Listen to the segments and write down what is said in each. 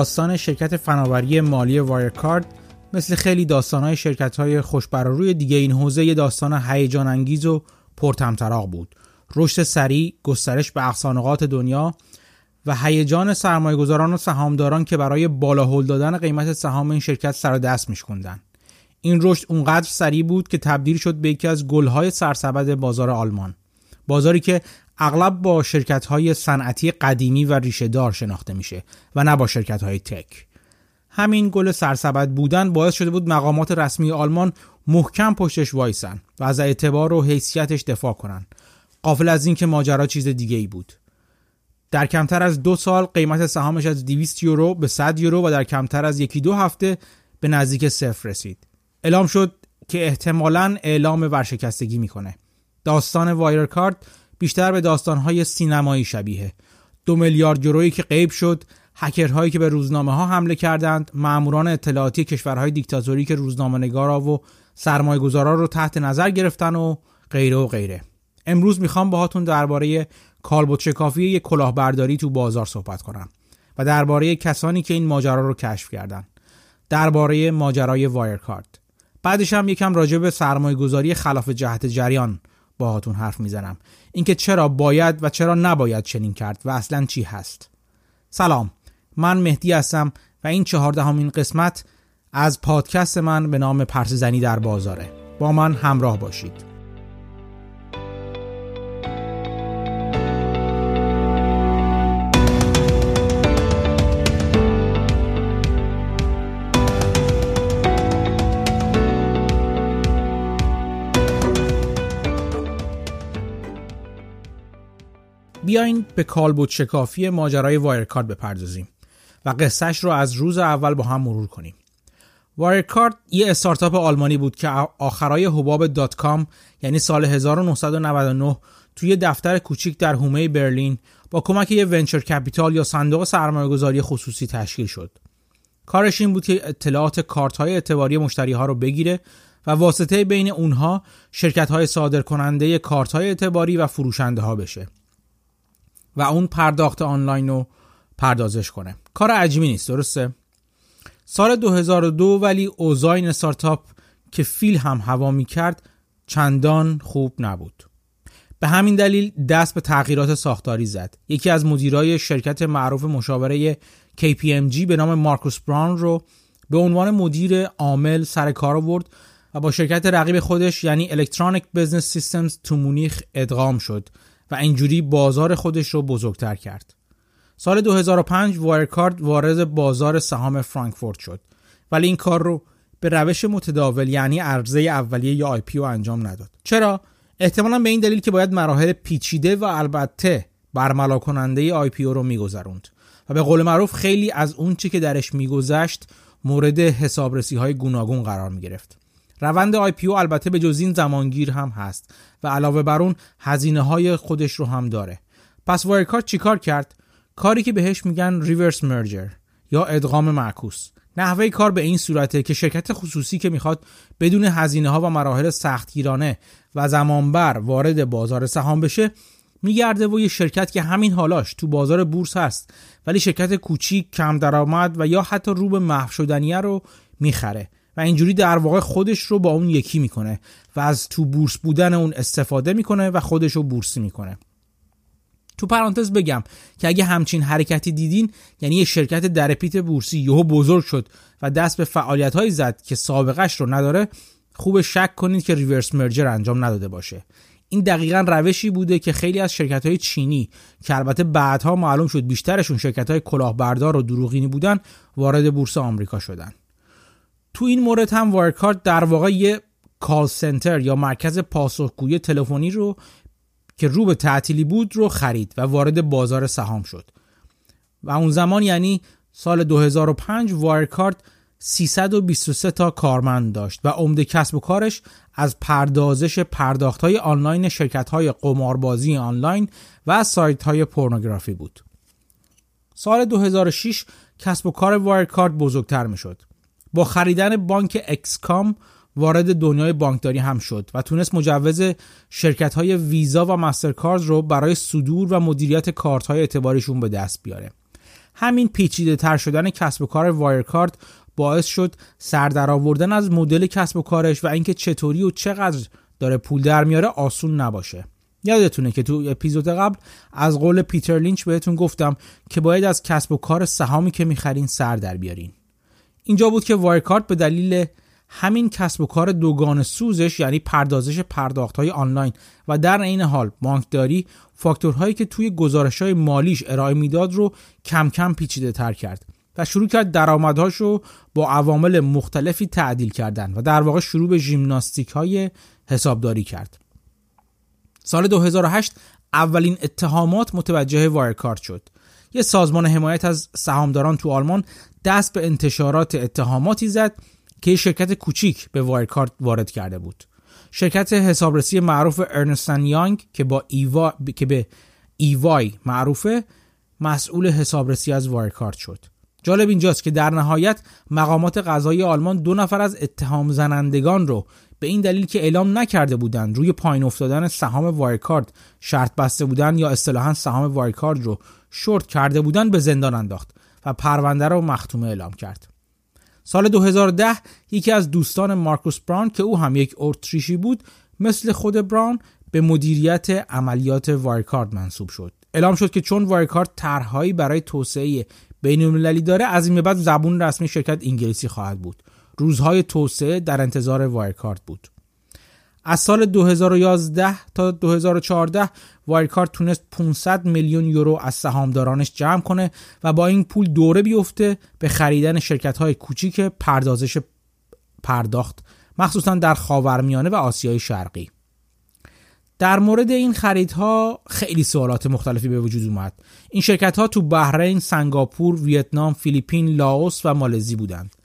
داستان شرکت فناوری مالی وایرکارد مثل خیلی داستانهای شرکت های خوشبراروی دیگه این حوزه یه داستان هیجان انگیز و پرتمطراق بود. رشد سریع گسترش به اقصانقات دنیا و هیجان سرمایه‌گذاران و سهامداران که برای بالا هل دادن قیمت سهام این شرکت سر دست میشکوندن. این رشد اونقدر سریع بود که تبدیل شد به یکی از گلهای سرسبد بازار آلمان. بازاری که اغلب با شرکت های صنعتی قدیمی و ریشه دار شناخته میشه و نه با شرکت های تک. همین گل سرسبد بودن باعث شده بود مقامات رسمی آلمان محکم پشتش وایسن و از اعتبار و حیثیتش دفاع کنن قافل از اینکه ماجرا چیز دیگه ای بود. در کمتر از دو سال قیمت سهامش از 200 یورو به 100 یورو و در کمتر از یکی دو هفته به نزدیک صفر رسید. اعلام شد که احتمالا اعلام ورشکستگی می‌کنه. داستان وایر کارت بیشتر به داستانهای سینمایی شبیه. دو میلیارد یورویی که غیب شد هکرهایی که به روزنامه ها حمله کردند ماموران اطلاعاتی کشورهای دیکتاتوری که روزنامه نگارا و سرمایه رو تحت نظر گرفتن و غیره و غیره. امروز می‌خوام باهاتون درباره کالبوت شکافی یک کلاهبرداری تو بازار صحبت کنم و درباره کسانی که این ماجرا رو کشف کردن. درباره ماجرای وایرکارد. بعدش هم یکم راجع به سرمایه گذاری خلاف جهت جریان باهاتون حرف می‌زنم. اینکه چرا باید و چرا نباید چنین کرد و اصلا چی هست. سلام. من مهدی هستم و این چهاردهمین قسمت از پادکست من به نام پرس زنی در بازاره. با من همراه باشید. بیاین به کالبدشکافی ماجرای وایرکارد بپردازیم و قصهش رو از روز اول با هم مرور کنیم. وایرکارد یه استارتاپ آلمانی بود که آخرای حباب دات کام یعنی سال 1999 توی دفتر کوچیک در حومه برلین با کمک یه venture capital یا صندوق سرمایه‌گذاری خصوصی تشکیل شد. کارش این بود که اطلاعات کارت های اعتباری مشتری ها رو بگیره و واسطه بین اونها شرکت های صادر کننده کارت های اعتباری و فروشنده ها بشه. و اون پرداخت آنلاین رو پردازش کنه. کار عجیبی نیست درسته؟ سال 2002 ولی اوضاع این استارتاپ که فیل هم هوا می کرد چندان خوب نبود. به همین دلیل دست به تغییرات ساختاری زد. یکی از مدیرای شرکت معروف مشاوره KPMG به نام مارکوس براون رو به عنوان مدیر عامل سر کار آورد و با شرکت رقیب خودش یعنی Electronic Business Systems تو مونیخ ادغام شد. و اینجوری بازار خودش رو بزرگتر کرد. سال 2005 وایرکارد وارد بازار سهام فرانکفورت شد ولی این کار رو به روش متداول یعنی عرضه اولیه یا IPO انجام نداد. چرا؟ احتمالا به این دلیل که باید مراحل پیچیده و البته برملا کننده IPO رو میگذروند و به قول معروف خیلی از اون چی که درش میگذشت مورد حسابرسی های گوناگون قرار می گرفت. روند او البته به جز این زمانگیر هم هست و علاوه بر اون هزینه های خودش رو هم داره. پس وایرکارت چیکار کرد؟ کاری که بهش میگن ریورس مرجر یا ادغام معکوس. نحوه کار به این صورته که شرکت خصوصی که می‌خواد بدون هزینه ها و مراحل سختگیرانه و زمانبر وارد بازار سهام بشه میگرده و یه شرکت که همین حالاش تو بازار بورس هست ولی شرکت کوچیک کم درآمد و یا حتی رو به محو شدنیه رو می‌خره. اینجوری در واقع خودش رو با اون یکی می‌کنه و از تو بورس بودن اون استفاده می‌کنه و خودش رو بورسی می‌کنه. تو پرانتز بگم که اگه همچین حرکتی دیدین یعنی یه شرکت در پیت بورسی یهو بزرگ شد و دست به فعالیت های زد که سابقش رو نداره خوب شک کنید که ریورس مرجر انجام نداده باشه. این دقیقا روشی بوده که خیلی از شرکت های چینی که البته بعدها معلوم شد بیشترشون شرکت های کلاهبردار و دروغینی بودن وارد بورس آمریکا شدن. تو این مورد هم وایرکارت در واقع یه کال سنتر یا مرکز پاسخگویی تلفنی رو که رو به تعطیلی بود رو خرید و وارد بازار سهام شد و اون زمان یعنی سال 2005 وایرکارت 323 تا کارمند داشت و عمده کسب و کارش از پردازش پرداخت های آنلاین شرکت های قماربازی آنلاین و سایت های پورنوگرافی بود. سال 2006 کسب و کار وایرکارد بزرگتر می شد. با خریدن بانک اکسکام وارد دنیای بانکداری هم شد و تونست مجوز شرکت های ویزا و مسترکارد رو برای صدور و مدیریت کارت های اعتباریشون به دست بیاره. همین پیچیده تر شدن کسب و کار وایرکارد باعث شد سردر آوردن از مدل کسب و کارش و اینکه چطوری و چقدر داره پول در میاره آسون نباشه. یادتونه که تو اپیزود قبل از قول پیتر لینچ بهتون گفتم که باید از کسب و کار سهامی که می‌خرین سر در بیارین. اینجا بود که وایرکارت به دلیل همین کسب و کار دوگان سوزش یعنی پردازش پرداخت های آنلاین و در این حال بانکداری فاکتورهایی که توی گزارش های مالیش ارائه می‌داد رو کم کم پیچیده تر کرد و شروع کرد درآمدهاش رو با عوامل مختلفی تعدیل کردن و در واقع شروع به ژیمناستیک های حسابداری کرد. سال 2008 اولین اتهامات متوجه وایرکارت شد. یه سازمان حمایت از سهامداران تو آلمان دست به انتشارات اتهاماتی زد که شرکت کوچیک به وایرکارت وارد کرده بود. شرکت حسابرسی معروف ارنستن یانگ که با ایوا که به ایوای معروفه مسئول حسابرسی از وایرکارت شد. جالب اینجاست که در نهایت مقامات قضایی آلمان دو نفر از اتهام زنندگان رو به این دلیل که اعلام نکرده بودند روی پایین افتادن سهام وایرکارد شرط بسته بودن یا اصطلاحا سهام وایرکارد رو شورت کرده بودند به زندان انداخت و پرونده رو مختومه اعلام کرد. سال 2010 یکی از دوستان مارکوس براون که او هم یک اتریشی بود مثل خود براون به مدیریت عملیات وایرکارد منصوب شد. اعلام شد که چون وایرکارد طرحهایی برای توسعه بین المللی داره از این به بعد زبون رسمی شرکت انگلیسی خواهد بود. روزهای توسعه در انتظار وایرکارت بود. از سال 2011 تا 2014 وایرکارت تونست 500 میلیون یورو از سهامدارانش جمع کنه و با این پول دوره بیفته به خریدن شرکت های کوچیک پردازش پرداخت مخصوصا در خاورمیانه و آسیای شرقی. در مورد این خریدها خیلی سوالات مختلفی به وجود اومد. این شرکت ها تو بحرین، سنگاپور، ویتنام، فیلیپین، لاوس و مالزی بودند.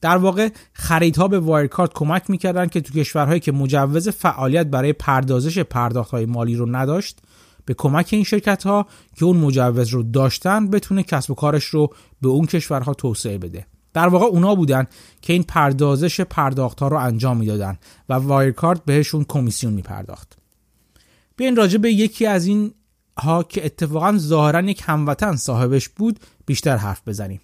در واقع خریدها به وایرکارت کمک می‌کردن که تو کشورهایی که مجوز فعالیت برای پردازش پرداخت های مالی رو نداشت به کمک این شرکت ها که اون مجوز رو داشتن بتونه کسب و کارش رو به اون کشورها توسعه بده. در واقع اونا بودن که این پردازش پرداخت ها رو انجام می‌دادن و وایرکارد بهشون کمیسیون میپرداخت. بیاین راجع به یکی از این ها که اتفاقا ظاهرا یک هموطن صاحبش بود بیشتر حرف بزنیم.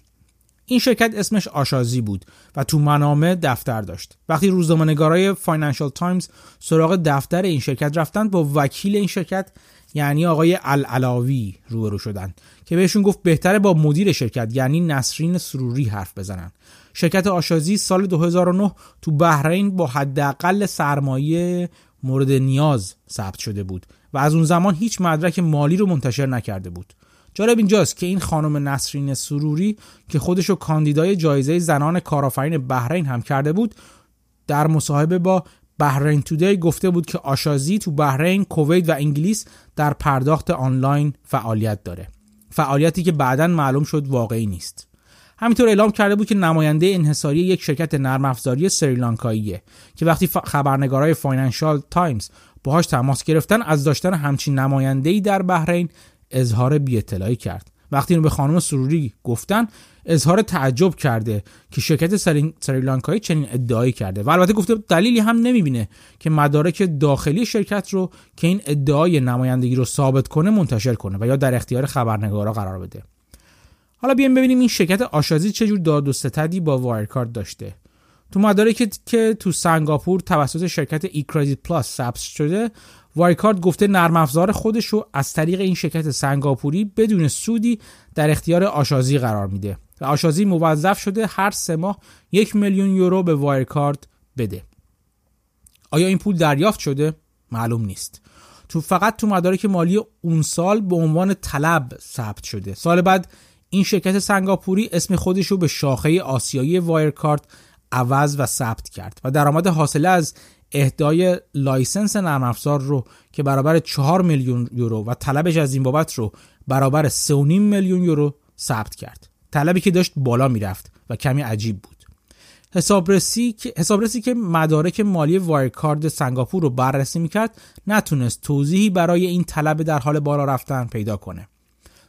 این شرکت اسمش آشازی بود و تو منامه دفتر داشت. وقتی روزنامه‌نگارای فاینانشال تایمز سراغ دفتر این شرکت رفتند با وکیل این شرکت یعنی آقای العلاوی روبرو شدن که بهشون گفت بهتره با مدیر شرکت یعنی نسرین سروری حرف بزنن. شرکت آشازی سال 2009 تو بحرین با حداقل سرمایه مورد نیاز ثبت شده بود و از اون زمان هیچ مدرک مالی رو منتشر نکرده بود. جالب اینجاست که این خانم نسرین سروری که خودشو کاندیدای جایزه زنان کارآفرین بحرین هم کرده بود در مصاحبه با بحرین Today گفته بود که آشازی تو بحرین، کویت و انگلیس در پرداخت آنلاین فعالیت داره. فعالیتی که بعدا معلوم شد واقعی نیست. همینطور اعلام کرده بود که نماینده انحصاری یک شرکت نرم افزاری سریلانکاییه که وقتی خبرنگارای فاینانشال تایمز باهاش تماس گرفتن از داشتن همچین نماینده‌ای در بحرین اظهار بی‌اطلاعی کرد. وقتی اینو به خانم سروری گفتن اظهار تعجب کرده که شرکت سریلانکایی چنین ادعایی کرده. و البته گفته دلیلی هم نمی‌بینه که مدارک داخلی شرکت رو که این ادعای نمایندگی رو ثابت کنه منتشر کنه و یا در اختیار خبرنگارا قرار بده. حالا بیایم ببینیم این شرکت آشازی چجور داد و ستدی با وایرکارد داشته. تو مدارکی که تو سنگاپور توسط شرکت ای کردیت پلاس ثبت شده وایکارد گفته نرم افزار خودش رو از طریق این شرکت سنگاپوری بدون سودی در اختیار آشازی قرار میده و آشازی موظف شده هر سه ماه یک میلیون یورو به وایرکارد بده. آیا این پول دریافت شده؟ معلوم نیست. تو فقط تو مدارک مالی اون سال به عنوان طلب ثبت شده. سال بعد این شرکت سنگاپوری اسم خودش رو به شاخه آسیایی وایرکارد عوض و ثبت کرد و درآمد حاصله از اهدای license نرم افزار رو که برابر 4 میلیون یورو و طلبش از این بابت رو برابر 3.5 میلیون یورو ثبت کرد. طلبی که داشت بالا می‌رفت و کمی عجیب بود. حسابرسی که حسابرسی که مدارک مالی وایرکارد سنگاپور رو بررسی می‌کرد نتونست توضیحی برای این طلب در حال بالا رفتن پیدا کنه.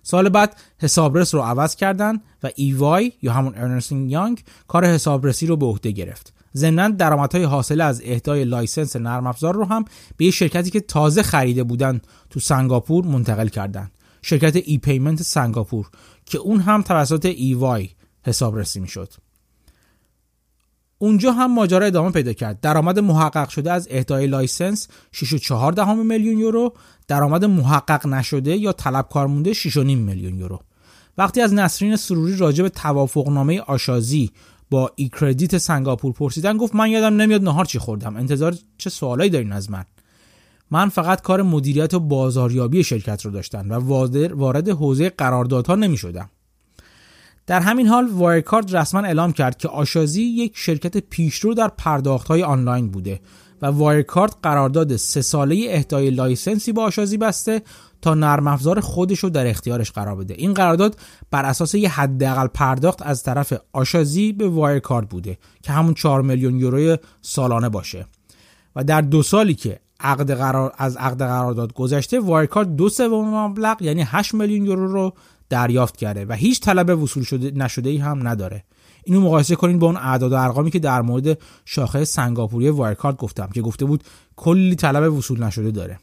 سال بعد حسابرس رو عوض کردن و EY یا همون ارنست اند یانگ کار حسابرسی رو به عهده گرفت. ضمنا درآمدهای حاصله از اهدای license نرم افزار رو هم به یه شرکتی که تازه خریده بودن تو سنگاپور منتقل کردن. شرکت ای payment سنگاپور که اون هم توسط EY حسابرسی می‌شد. اونجا هم ماجرا ادامه پیدا کرد. درآمد محقق شده از اهدای license 6.4 میلیون یورو درآمد محقق نشده یا طلبکار مونده 6.5 میلیون یورو. وقتی از نسرین سروری راجع به توافقنامه آشازی با ای credit سنگاپور پرسیدن گفت من یادم نمیاد نهار چی خوردم. انتظار چه سوالایی دارین از من؟ من فقط کار مدیریت و بازاریابی شرکت رو داشتن و وارد حوزه قراردادها نمی شدم. در همین حال وایرکارد رسما اعلام کرد که آشازی یک شرکت پیشرو در پرداختهای آنلاین بوده و وایرکارد قرارداد سه ساله اهدای license ی با آشازی بسته تا نرم افزار خودش رو در اختیارش قرار بده. این قرارداد بر اساس یه حداقل پرداخت از طرف آشازی به وایرکارد بوده که همون 4 میلیون یورو سالانه باشه. و در دو سالی که عقد قرار از عقد قرارداد گذشته وایرکارد دو سوم مبلغ یعنی 8 میلیون یورو رو دریافت کرده و هیچ طلب وصول شده نشده ای هم نداره. اینو مقایسه کنید با اون اعداد و ارقامی که در مورد شاخه سنگاپوری وایرکارد گفتم که گفته بود کلی طلب وصول نشده داره.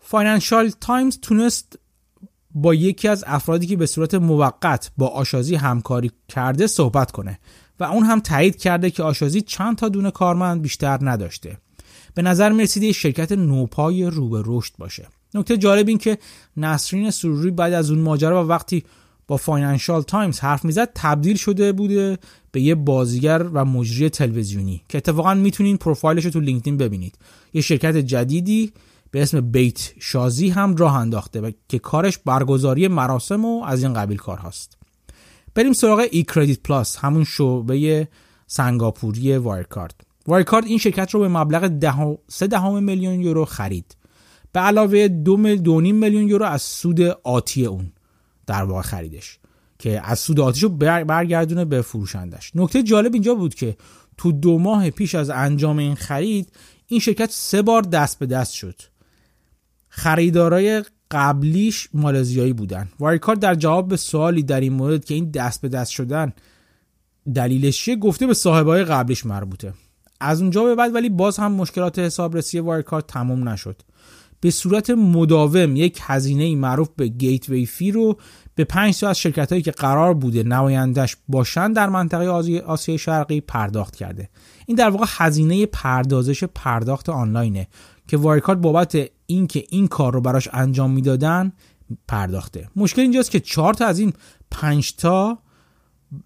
فاینانشال تایمز تونست با یکی از افرادی که به صورت موقت با آشازی همکاری کرده صحبت کنه و اون هم تایید کرده که آشازی چند تا دونه کارمند بیشتر نداشته. به نظر می‌رسیده شرکت نوپای رو به رشد باشه. نکته جالب این که نسرین سروری بعد از اون ماجرا و وقتی با فاینانشال تایمز حرف می‌زد تبدیل شده بوده به یه بازیگر و مجری تلویزیونی که اتفاقا می‌تونین پروفایلش رو تو لینکدین ببینید. یه شرکت جدیدی به اسم بیت شازی هم راه انداخته و که کارش برگزاری مراسم و از این قبیل کار هست بریم سراغ ای کردیت پلاس همون شعبه سنگاپوری وایرکارد وایرکارد این شرکت رو به مبلغ ده 3 دهم میلیون یورو خرید. به علاوه دو, دو میلیون یورو از سود آتی اون در واقع خریدش که از سود آتیش رو برگردونه به فروشندش. نکته جالب اینجا بود که تو دو ماه پیش از انجام این خرید این شرکت سه بار دست به دست شد. خریدارای قبلیش مالزیایی بودن. وایرکارد در جواب به سوالی در این مورد که این دست به دست شدن دلیلش چیه؟ گفته به صاحبای قبلیش مربوطه. از اونجا به بعد ولی باز هم مشکلات حسابرسی وایرکارد تمام نشد. به صورت مداوم یک هزینه معروف به گیت وی فی رو به پنج تا از شرکت هایی که قرار بوده نمایندش باشن در منطقه آسیای شرقی پرداخت کرده. این در واقع هزینه پردازش پرداخت آنلاینه که وایرکارد بابت اینکه این کار رو براش انجام می‌دادن پرداخته. مشکل اینجاست که چهار تا از این پنج تا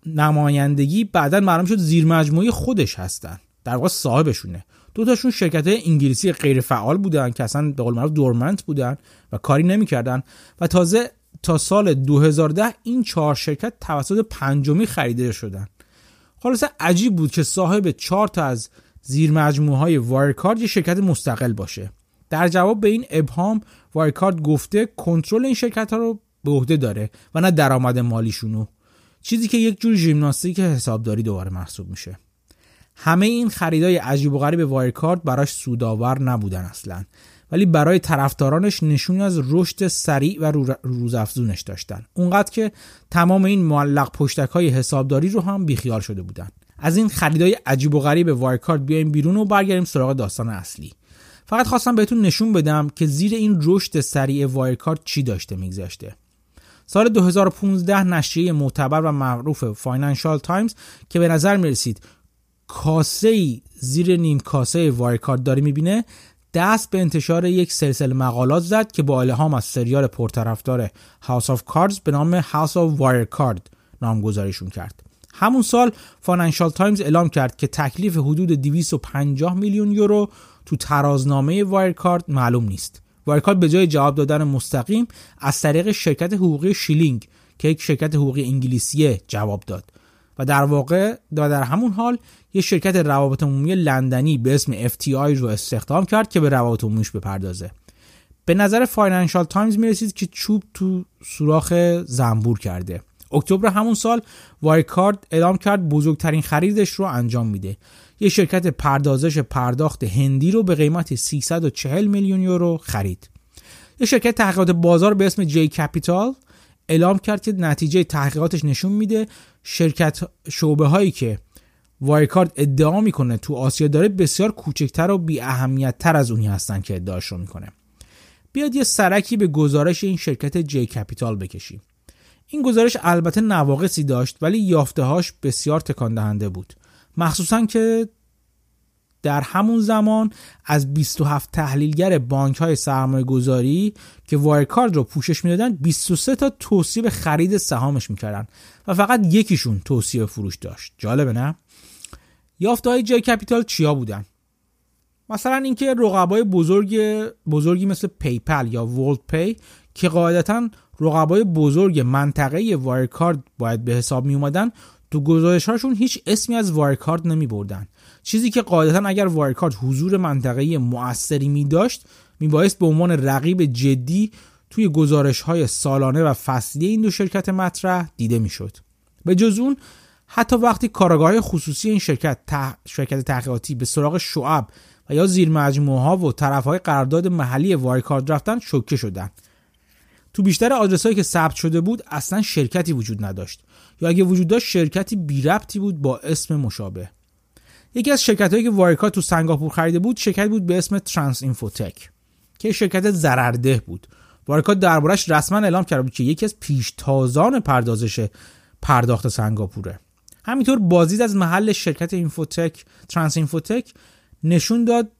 نمایندگی بعدا معلوم شد زیر مجموعه خودش هستن. در واقع صاحبشونه. دو تاشون شرکت انگلیسی غیر فعال بودن که اصلا به قول معروف دورمنت بودن و کاری نمی‌کردن. و تازه تا سال 2010 این چهار شرکت توسط پنجمی خریده شدن. خلاصه عجیب بود که صاحب چهار تا از زیر مجموعه های وایرکارد یه شرکت مستقل باشه. در جواب به این ابهام وایرکارد گفته کنترل این شرکت ها رو به عهده داره و نه درآمد مالیشونو. چیزی که یک جور ژیمناستیک حسابداری دوباره محسوب میشه. همه این خریدای عجیب و غریب وایرکارد براش سودآور نبودن اصلا. ولی برای طرفدارانش نشون از رشد سریع و روزافزونش داشتن. اونقدر که تمام این معلق پشتک های حسابداری رو هم بیخیال شده بودن. از این خریدای عجیب و غریب وایرکارد بیایم بیرون و برگردیم سراغ داستان اصلی. فقط خواستم بهتون نشون بدم که زیر این رشد سریع وایرکارد چی داشته میگذشته سال 2015 نشریه معتبر و معروف فاینانشال تایمز که به نظر می رسید کاسه زیر نیم کاسه وایرکارد داره می‌بینه. دست به انتشار یک سلسله مقالات زد که با الهام از سریال پرطرفدار House of Cards به نام House of Wirecard نامگذاریشون کرد. همون سال فاینانشال تایمز اعلام کرد که تکلیف حدود 250 میلیون یورو تو ترازنامه وایرکارد معلوم نیست. وایرکارد به جای جواب دادن مستقیم از طریق شرکت حقوقی شیلینگ که یک شرکت حقوقی انگلیسیه جواب داد. و در واقع و در همون حال یه شرکت روابط عمومی لندنی به اسم FTI رو استخدام کرد که به روابط عمومیش بپردازه. به نظر فاینانشال تایمز می‌رسید که چوب تو سوراخ زنبور کرده. اکتبر همون سال وایکارد اعلام کرد بزرگترین خریدش رو انجام میده. یه شرکت پردازش پرداخت هندی رو به قیمت 340 میلیون یورو خرید. یه شرکت تحقیقات بازار به اسم جی کپیتال اعلام کرد که نتیجه تحقیقاتش نشون میده شرکت شعبه هایی که وایکارد ادعا می‌کنه تو آسیا داره بسیار کوچکتر و بی اهمیت تر از اونی هستن که ادعاش رو می‌کنه. بیاد یه سرکی به گزارش این شرکت جی کپیتال بکشیم. این گزارش البته نواقصی داشت ولی یافتههاش بسیار تکان دهنده بود. مخصوصا که در همون زمان از 27 تحلیلگر بانک های سرمایه گذاری که وایرکارد رو پوشش می‌دادن 23 تا توصیه به خرید سهامش می‌کردن و فقط یکیشون توصیه فروش داشت. جالبه نه؟ یافته های جی کپیتال چیا بودن؟ مثلا اینکه رقبای بزرگ بزرگی مثل پیپل یا ورلد پی که قاعدتا رقبای بزرگ منطقه وایرکارد باید به حساب می اومدن تو گزارش هاشون هیچ اسمی از وایرکارد نمی بردن چیزی که قاعدتا اگر وایرکارد حضور منطقه مؤثری می داشت می بایست به عنوان رقیب جدی توی گزارش های سالانه و فصلی این دو شرکت مطرح دیده می شد. به جز اون حتی وقتی کارآگاه خصوصی این شرکت شرکت تحقیقاتی به سراغ شعب و یا زیر ها و طرف های قرارداد محلی وایرکارد رفتن شوکه شدن. تو بیشتر آدرسایی که ثبت شده بود اصلا شرکتی وجود نداشت. یا اگه وجود داشت شرکتی بی ربطی بود با اسم مشابه. یکی از شرکت هایی که وایرکارد تو سنگاپور خریده بود شرکت بود به اسم ترانس اینفوتک که شرکت ضررده بود. وایرکارد دربارش رسما اعلام کرده بود که یکی از پیشتازان پردازش پرداخت سنگاپوره. همینطور بازدید از محل شرکت اینفوتک ترانس اینفوتک نشون داد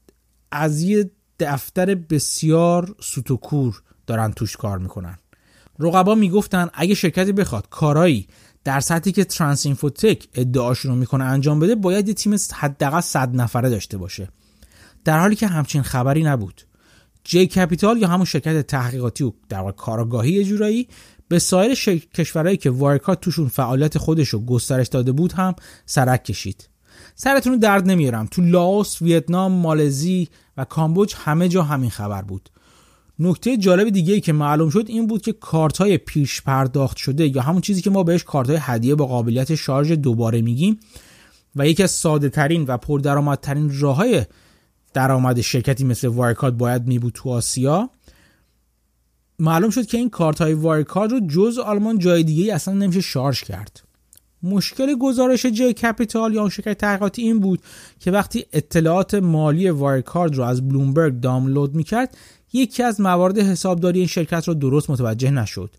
از یه دفتر بسیار سوت و کور دارن توش کار می‌کنن. رقبا می‌گفتن اگه شرکتی بخواد کارایی در سطحی که ترانس اینفوتک ادعاشون رو می‌کنه انجام بده باید یه تیم حداقل 100 نفره داشته باشه. در حالی که همچین خبری نبود. J Capital یا همون شرکت تحقیقاتی و در واقع کارآگاهی جورایی به سایر کشورهایی که وایرکات توشون فعالیت خودش رو گسترش داده بود هم سرک کشید. سرتون درد نمیارم. تو لاوس، ویتنام، مالزی و کامبوج همه جا همین خبر بود. نکته جالب دیگه ای که معلوم شد این بود که کارت های پیش پرداخت شده یا همون چیزی که ما بهش کارت های هدیه با قابلیت شارژ دوباره میگیم و یکی از ساده ترین و پردرآمدترین راه های درآمد شرکتی مثل وایرکارد باید می بود تو آسیا معلوم شد که این کارت های وایرکارد رو جز آلمان جای دیگه اصلا نمیشه شارژ کرد. مشکل گزارش جی کپیتال یا اون شرکت تحقیقاتی این بود که وقتی اطلاعات مالی وایرکارد رو از بلومبرگ دانلود می‌کرد یکی از موارد حسابداری این شرکت رو درست متوجه نشد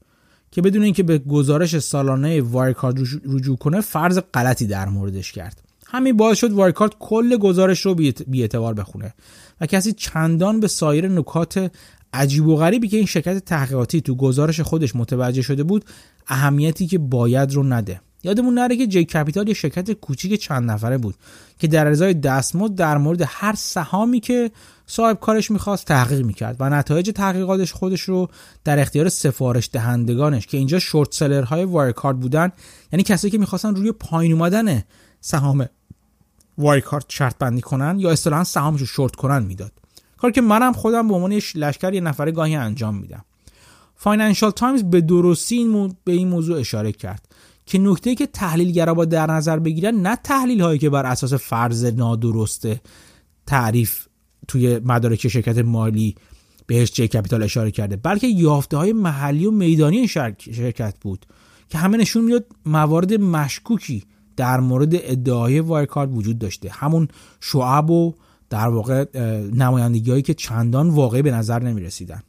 که بدون اینکه به گزارش سالانه وایرکارد رجوع کنه فرض غلطی در موردش کرد. همین باعث شد وایرکارد کل گزارش رو اعتبار بخونه و کسی چندان به سایر نکات عجیب و غریبی که این شرکت تحقیقاتی تو گزارش خودش متوجه شده بود اهمیتی که باید رو نده. یادمون نره که جی کپیتال یه شرکت کوچیک چند نفره بود که در ازای دستمزد در مورد هر سهامی که صاحب کارش می‌خواست تحقیق می‌کرد و نتایج تحقیقاتش خودش رو در اختیار سفارش دهندگانش که اینجا شورت سلرهای وایرکارد بودن یعنی کسایی که می‌خواستن روی پایین اومدن سهام وایرکارد شرط بندی کنن یا اصطلاحا سهامش رو شورت کنن می‌داد. کار که منم خودم به عنوان لشکر یه نفره گاهی انجام میدم. فاینانشال تایمز به درستی این به این موضوع اشاره کرد. که نکته که تحلیلگرا با در نظر بگیرن نه تحلیل هایی که بر اساس فرض نادرست تعریف توی مدارک شرکت مالی بهش جی کپیتال اشاره کرده بلکه یافته های محلی و میدانی این شرکت بود که همه نشون می‌داد موارد مشکوکی در مورد ادعای وایرکارد وجود داشته. همون شعب و در واقع نمایندگی هایی که چندان واقعی به نظر نمی رسیدن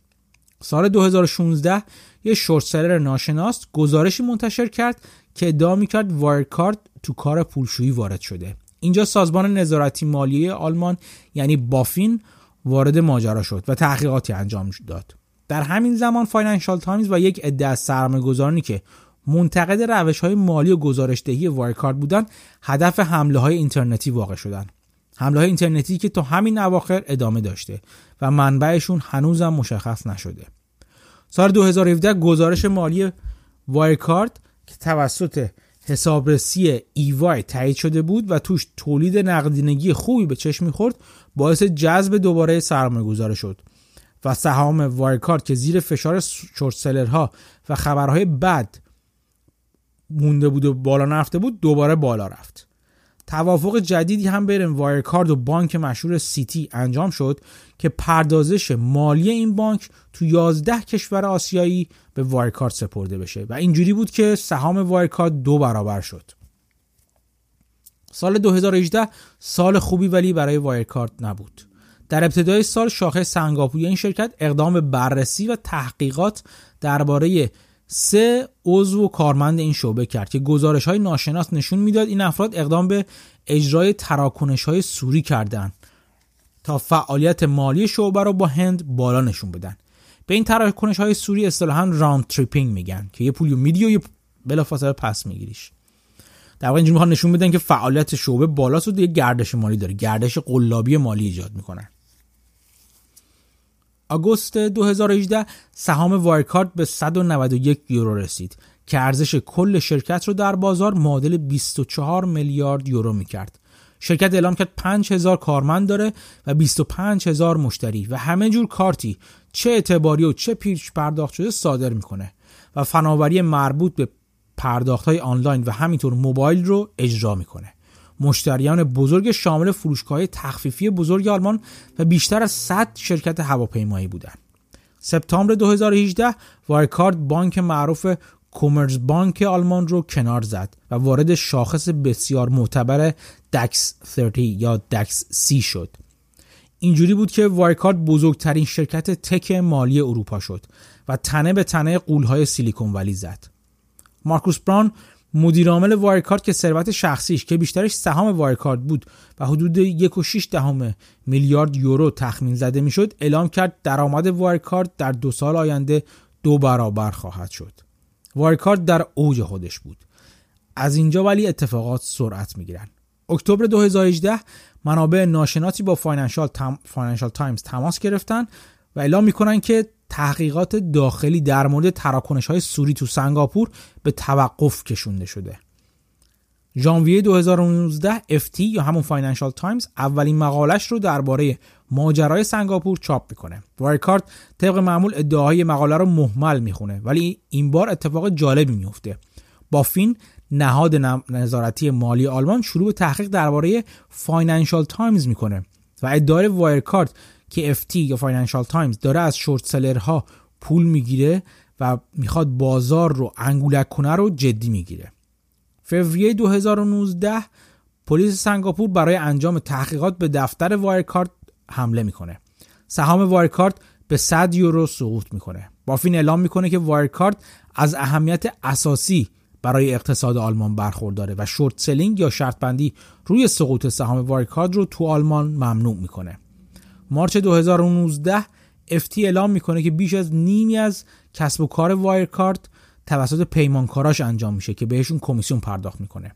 سال 2016 یه شورت سلر ناشناس گزارشی منتشر کرد که ادعا می‌کرد وایرکارد تو کار پولشویی وارد شده. اینجا سازمان نظارتی مالی آلمان یعنی بافین وارد ماجرا شد و تحقیقاتی انجام داد. در همین زمان فاینانشال تایمز و یک عده از سرمایه‌گذارانی که منتقد روش های مالی و گزارشدهی وایرکارد بودند هدف حمله های اینترنتی واقع شدند حمله های اینترنتی که تا همین اواخر ادامه داشته و منبعشون هنوزم مشخص نشده. سال 2017 گزارش مالی وایرکارد توسط حسابرسی EY تایید شده بود و توش تولید نقدینگی خوبی به چشم می‌خورد باعث جذب دوباره سرمایه گذاره شد و سهام وایرکارد که زیر فشار شورت سلرها و خبرهای بد مونده بود و بالا نرفته بود دوباره بالا رفت. توافق جدیدی هم بین وایرکارد و بانک مشهور سیتی انجام شد که پردازش مالی این بانک تو 11 کشور آسیایی به وایرکارد سپرده بشه. و اینجوری بود که سهام وایرکارد دو برابر شد. سال 2018 سال خوبی ولی برای وایرکارد نبود. در ابتدای سال شاخه سنگاپوری این شرکت اقدام بررسی و تحقیقات درباره سه عضو و کارمند این شعبه کرد که گزارش های ناشناس نشون می‌داد این افراد اقدام به اجرای تراکنش های صوری کردند تا فعالیت مالی شعبه رو با هند بالا نشون بدن. به این تراکنش های صوری اصطلاحا round tripping میگن که یه پولی میدی و یه بلافاصله پس میگیریش. در واقع اینجوری نشون بدن که فعالیت شعبه بالاست و دیگه گردش مالی داره. گردش قلابی مالی ایجاد می‌کنن. آگوست 2018 سهام وایرکارد به 191 یورو رسید که ارزش کل شرکت رو در بازار معادل 24 میلیارد یورو می‌کرد. شرکت اعلام کرد 5000 کارمند داره و 25000 مشتری و همه جور کارتی چه اعتباری و چه پیش پرداخت شده صادر می‌کنه و فناوری مربوط به پرداخت های آنلاین و همینطور موبایل رو اجرا می‌کنه. مشتریان بزرگ شامل فروشگاه تخفیفی بزرگ آلمان و بیشتر از 100 شرکت هواپیمایی بودند. سپتامبر 2018 وایکارد بانک معروف کومرز بانک آلمان رو کنار زد و وارد شاخص بسیار معتبر دکس 30 یا دکس سی شد. اینجوری بود که وایکارد بزرگترین شرکت تک مالی اروپا شد و تنه به تنه قولهای سیلیکون ولی زد. مارکوس بران مدیرعامل وایرکارد که ثروت شخصیش که بیشترش سهام وایرکارد بود و حدود 1.6 دهم میلیارد یورو تخمین زده می‌شد اعلام کرد درآمد وایرکارد در دو سال آینده دو برابر خواهد شد وایرکارد در اوج خودش بود از اینجا ولی اتفاقات سرعت می‌گیرن اکتبر 2018 منابع ناشناسی با فاینانشال. فاینانشال تایمز تماس گرفتن و اعلام می‌کنن که تحقیقات داخلی در مورد تراکنش های صوری تو سنگاپور به توقف کشونده شده. ژانویه 2019 FT یا همون فاینانشال تایمز اولین مقالش رو درباره ماجرای سنگاپور چاپ می‌کنه. وایرکارد طبق معمول ادعاهای مقاله رو مهمل می‌خونه ولی این بار اتفاق جالبی میفته. بافین نهاد نظارتی مالی آلمان شروع به تحقیق درباره فاینانشال تایمز می‌کنه و ادعای وایرکارد که FT یا فاینانشال تایمز داره از short seller ها پول می‌گیره و می‌خواد بازار رو انگولک کنه رو جدی می‌گیره. فوریه 2019 پلیس سنگاپور برای انجام تحقیقات به دفتر وایرکارد حمله می‌کنه. سهام وایرکارد به 100 یورو سقوط می‌کنه. بافین اعلام می‌کنه که وایرکارد از اهمیت اساسی برای اقتصاد آلمان برخورداره و short selling یا شرط بندی روی سقوط سهام وایرکارد رو تو آلمان ممنوع می‌کنه. مارچ 2019 FT اعلام می‌کنه که بیش از نیمی از کسب و کار وایرکارد توسط پیمانکاراش انجام میشه که بهشون کمیسیون پرداخت می‌کنه.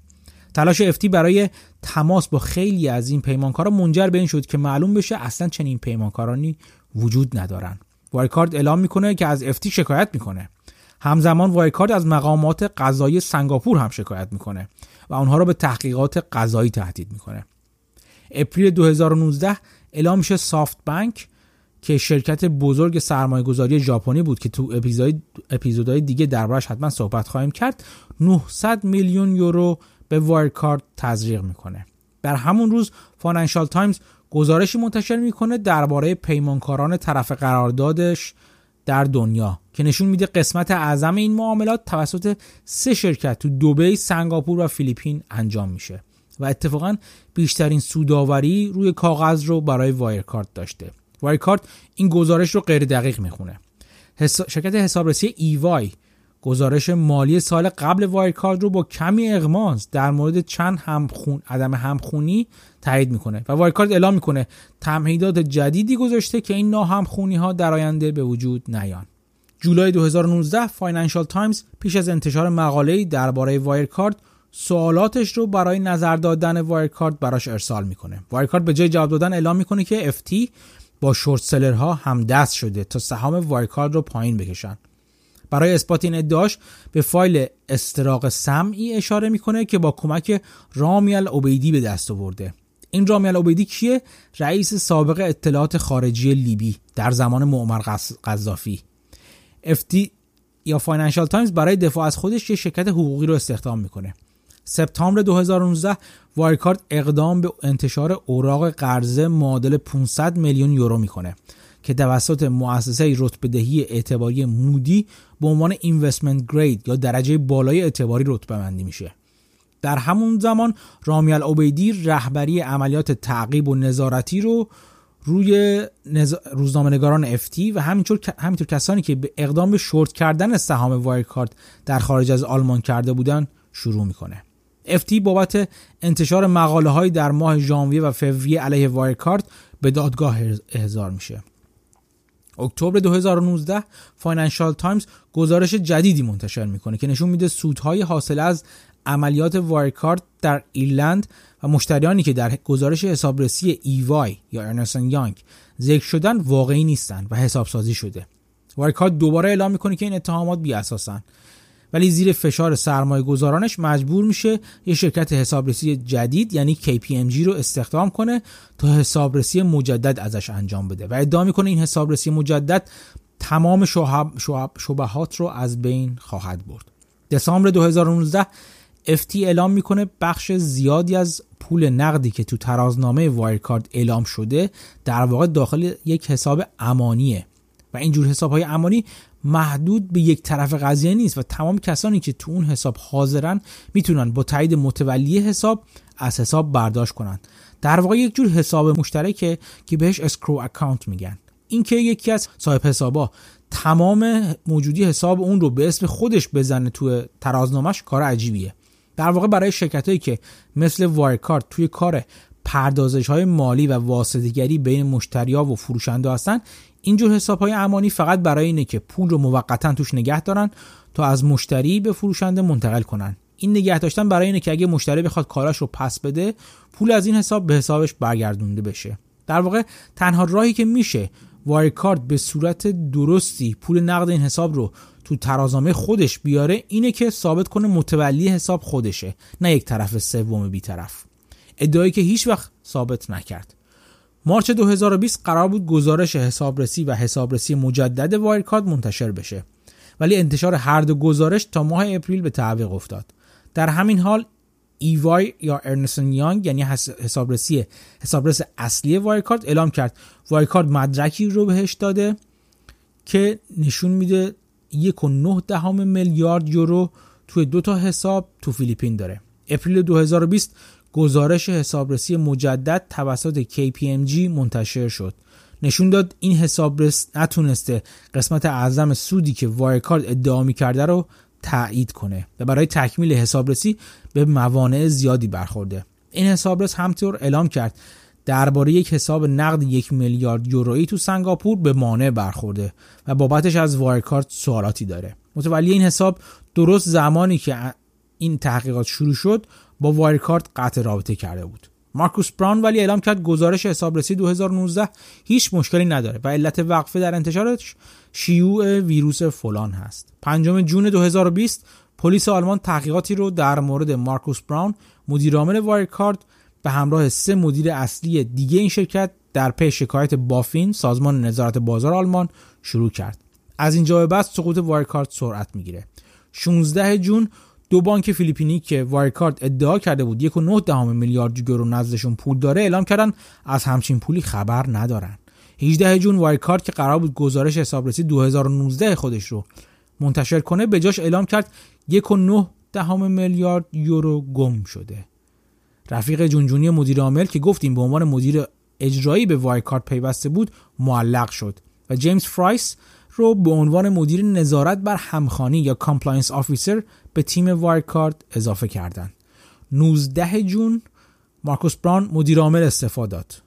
تلاش FT برای تماس با خیلی از این پیمانکارا منجر به این شد که معلوم بشه اصلا چنین پیمانکارانی وجود ندارن. وایرکارد اعلام می‌کنه که از افتی شکایت می‌کنه. همزمان وایرکارد از مقامات قضایی سنگاپور هم شکایت می‌کنه و آنها را به تحقیقات قضایی تهدید می‌کنه. اپریل 2019 اعلام میشه سافت بانک که شرکت بزرگ سرمایه گذاری ژاپنی بود که تو اپیزودهای دیگه دربارش حتما صحبت خواهیم کرد 900 میلیون یورو به وایرکارد تزریق می‌کنه. در همون روز فاینانشال تایمز گزارشی منتشر می‌کنه درباره پیمانکاران طرف قراردادش در دنیا که نشون میده قسمت اعظم این معاملات توسط سه شرکت تو دوبی، سنگاپور و فیلیپین انجام میشه. و اتفاقا بیشترین سوداوری روی کاغذ رو برای وایرکارد داشته. وایرکارد این گزارش رو غیر دقیق می‌خونه. شرکت حسابرسی EY گزارش مالی سال قبل وایرکارد رو با کمی اغماض در مورد چند همخون... عدم همخونی تایید می‌کنه و وایرکارد اعلام می‌کنه تمهیدات جدیدی گذاشته که این ناهمخونی ها در آینده به وجود نیان. جولای 2019 فاینانشال تایمز پیش از انتشار مقاله‌ای درباره وایرکارد سوالاتش رو برای نظر دادن وایرکارد براش ارسال می‌کنه. وایرکارد به جای جواب دادن اعلام می‌کنه که FT با short seller ها هم دست شده تا سهام وایرکارد رو پایین بکشن. برای اثبات این ادعاش به فایل استراق سمعی اشاره می‌کنه که با کمک رامیل اوبیدی به دست آورده. این رامیل اوبیدی کیه؟ رئیس سابق اطلاعات خارجی لیبی در زمان معمر قذافی FT یا فاینانشال تایمز برای دفاع از خودش یه شرکت حقوقی رو استخدام می‌کنه. سپتامبر 2019 وایرکارد اقدام به انتشار اوراق قرضه معادل 500 میلیون یورو می‌کنه که توسط مؤسسه رتبه دهی اعتباری مودی به عنوان investment grade یا درجه بالای اعتباری رتبه بندی میشه در همون زمان رامیل اوبیدی رهبری عملیات تعقیب و نظارتی رو روی نز... روزنامه نگاران FT و همینطور همینطور کسانی که به اقدام به شورت کردن سهام وایرکارد در خارج از آلمان کرده بودن شروع می‌کنه. FT بابت انتشار مقاله های در ماه ژانویه و فوریه علیه وایرکارد به دادگاه احضار میشه. اکتبر 2019 فاینانشال تایمز گزارش جدیدی منتشر می‌کنه که نشون میده سودهای حاصل از عملیات وایرکارد در ایرلند و مشتریانی که در گزارش حسابرسی ایوای یا ارنسن یانگ ذکر شدن واقعی نیستند و حسابسازی شده. وایرکارد دوباره اعلام می‌کنه که این اتهامات بی اساسن ولی زیر فشار سرمایه گذارانش مجبور میشه یه شرکت حسابرسی جدید یعنی KPMG رو استخدام کنه تا حسابرسی مجدد ازش انجام بده و ادعا می‌کنه این حسابرسی مجدد تمام شبهات رو از بین خواهد برد. دسامبر 2019 FT اعلام می‌کنه بخش زیادی از پول نقدی که تو ترازنامه وایرکارد اعلام شده در واقع داخل یک حساب امانیه و اینجور حساب های امانی محدود به یک طرف قضیه نیست و تمام کسانی که تو اون حساب حاضرن می‌تونن با تایید متولی حساب از حساب برداشت کنند در واقع یک جور حساب مشترکه که بهش اسکرو اکانت میگن. این که یکی از صاحب حسابا تمام موجودی حساب اون رو به اسم خودش بزنه تو ترازنامهش کار عجیبیه. در واقع برای شرکت هایی که مثل وایرکارد توی کار پردازش های مالی و واسطگری بین مشتری ها و فروشنده هستن اینجور حساب های امانی فقط برای اینه که پول رو موقتا توش نگه دارن تا از مشتری به فروشنده منتقل کنن. این نگه داشتن برای اینه که اگه مشتری بخواد کالاش رو پس بده پول از این حساب به حسابش برگردونده بشه. در واقع تنها راهی که میشه وایرکارد به صورت درستی پول نقد این حساب رو تو ترازنامه خودش بیاره اینه که ثابت کنه متولی حساب خودشه نه یک طرف سوم بیطرف. ادعایی که هیچ وقت ثابت نکرد. مارچ 2020 قرار بود گزارش حسابرسی و حسابرسی مجدد وایرکارد منتشر بشه. ولی انتشار هر دو گزارش تا ماه اپریل به تعویق افتاد. در همین حال ایوای یا ارنسن یانگ یعنی حسابرسی حسابرس اصلی وایرکارد اعلام کرد. وایرکارد مدرکی رو بهش داده که نشون میده یک و نه دهم میلیارد یورو توی دو تا حساب تو فیلیپین داره. اپریل 2020 گزارش حسابرسی مجدد توسط KPMG منتشر شد. نشون داد این حسابرس نتونسته قسمت اعظم سودی که وایرکارد ادعا می کرده رو تایید کنه و برای تکمیل حسابرسی به موانع زیادی برخورده. این حسابرس همطور اعلام کرد درباره یک حساب نقد یک میلیارد یورویی تو سنگاپور به مانع برخورده و بابتش از وایرکارد سوالاتی داره. متولی این حساب درست زمانی که این تحقیقات شروع شد با وایرکارد قطع رابطه کرده بود مارکوس براون ولی اعلام کرد گزارش حسابرسی 2019 هیچ مشکلی نداره و علت وقفه در انتشارش شیوع ویروس فلان هست. 5 جون 2020 پلیس آلمان تحقیقاتی رو در مورد مارکوس براون مدیرعامل وایرکارد به همراه سه مدیر اصلی دیگه این شرکت در پی شکایت بافین سازمان نظارت بازار آلمان شروع کرد. از اینجا به بعد سقوط وایرکارد سرعت می‌گیره. 16 جون دو بانک فیلیپینی که وایرکارد ادعا کرده بود یک و نه دهم میلیارد یورو نزدشون پول داره اعلام کردن از همچین پولی خبر ندارن. 18 جون وایرکارد که قرار بود گزارش حسابرسی 2019 خودش رو منتشر کنه به جاش اعلام کرد یک و نه دهم میلیارد یورو گم شده. رفیق جونجونی مدیر عامل که گفتیم به عنوان مدیر اجرایی به وایرکارد پیوسته بود معلق شد و جیمز فرایس رو به عنوان مدیر نظارت بر همخوانی یا compliance officer به تیم وایرکارد اضافه کردند. 19 جون مارکوس بران مدیر عامل استعفا داد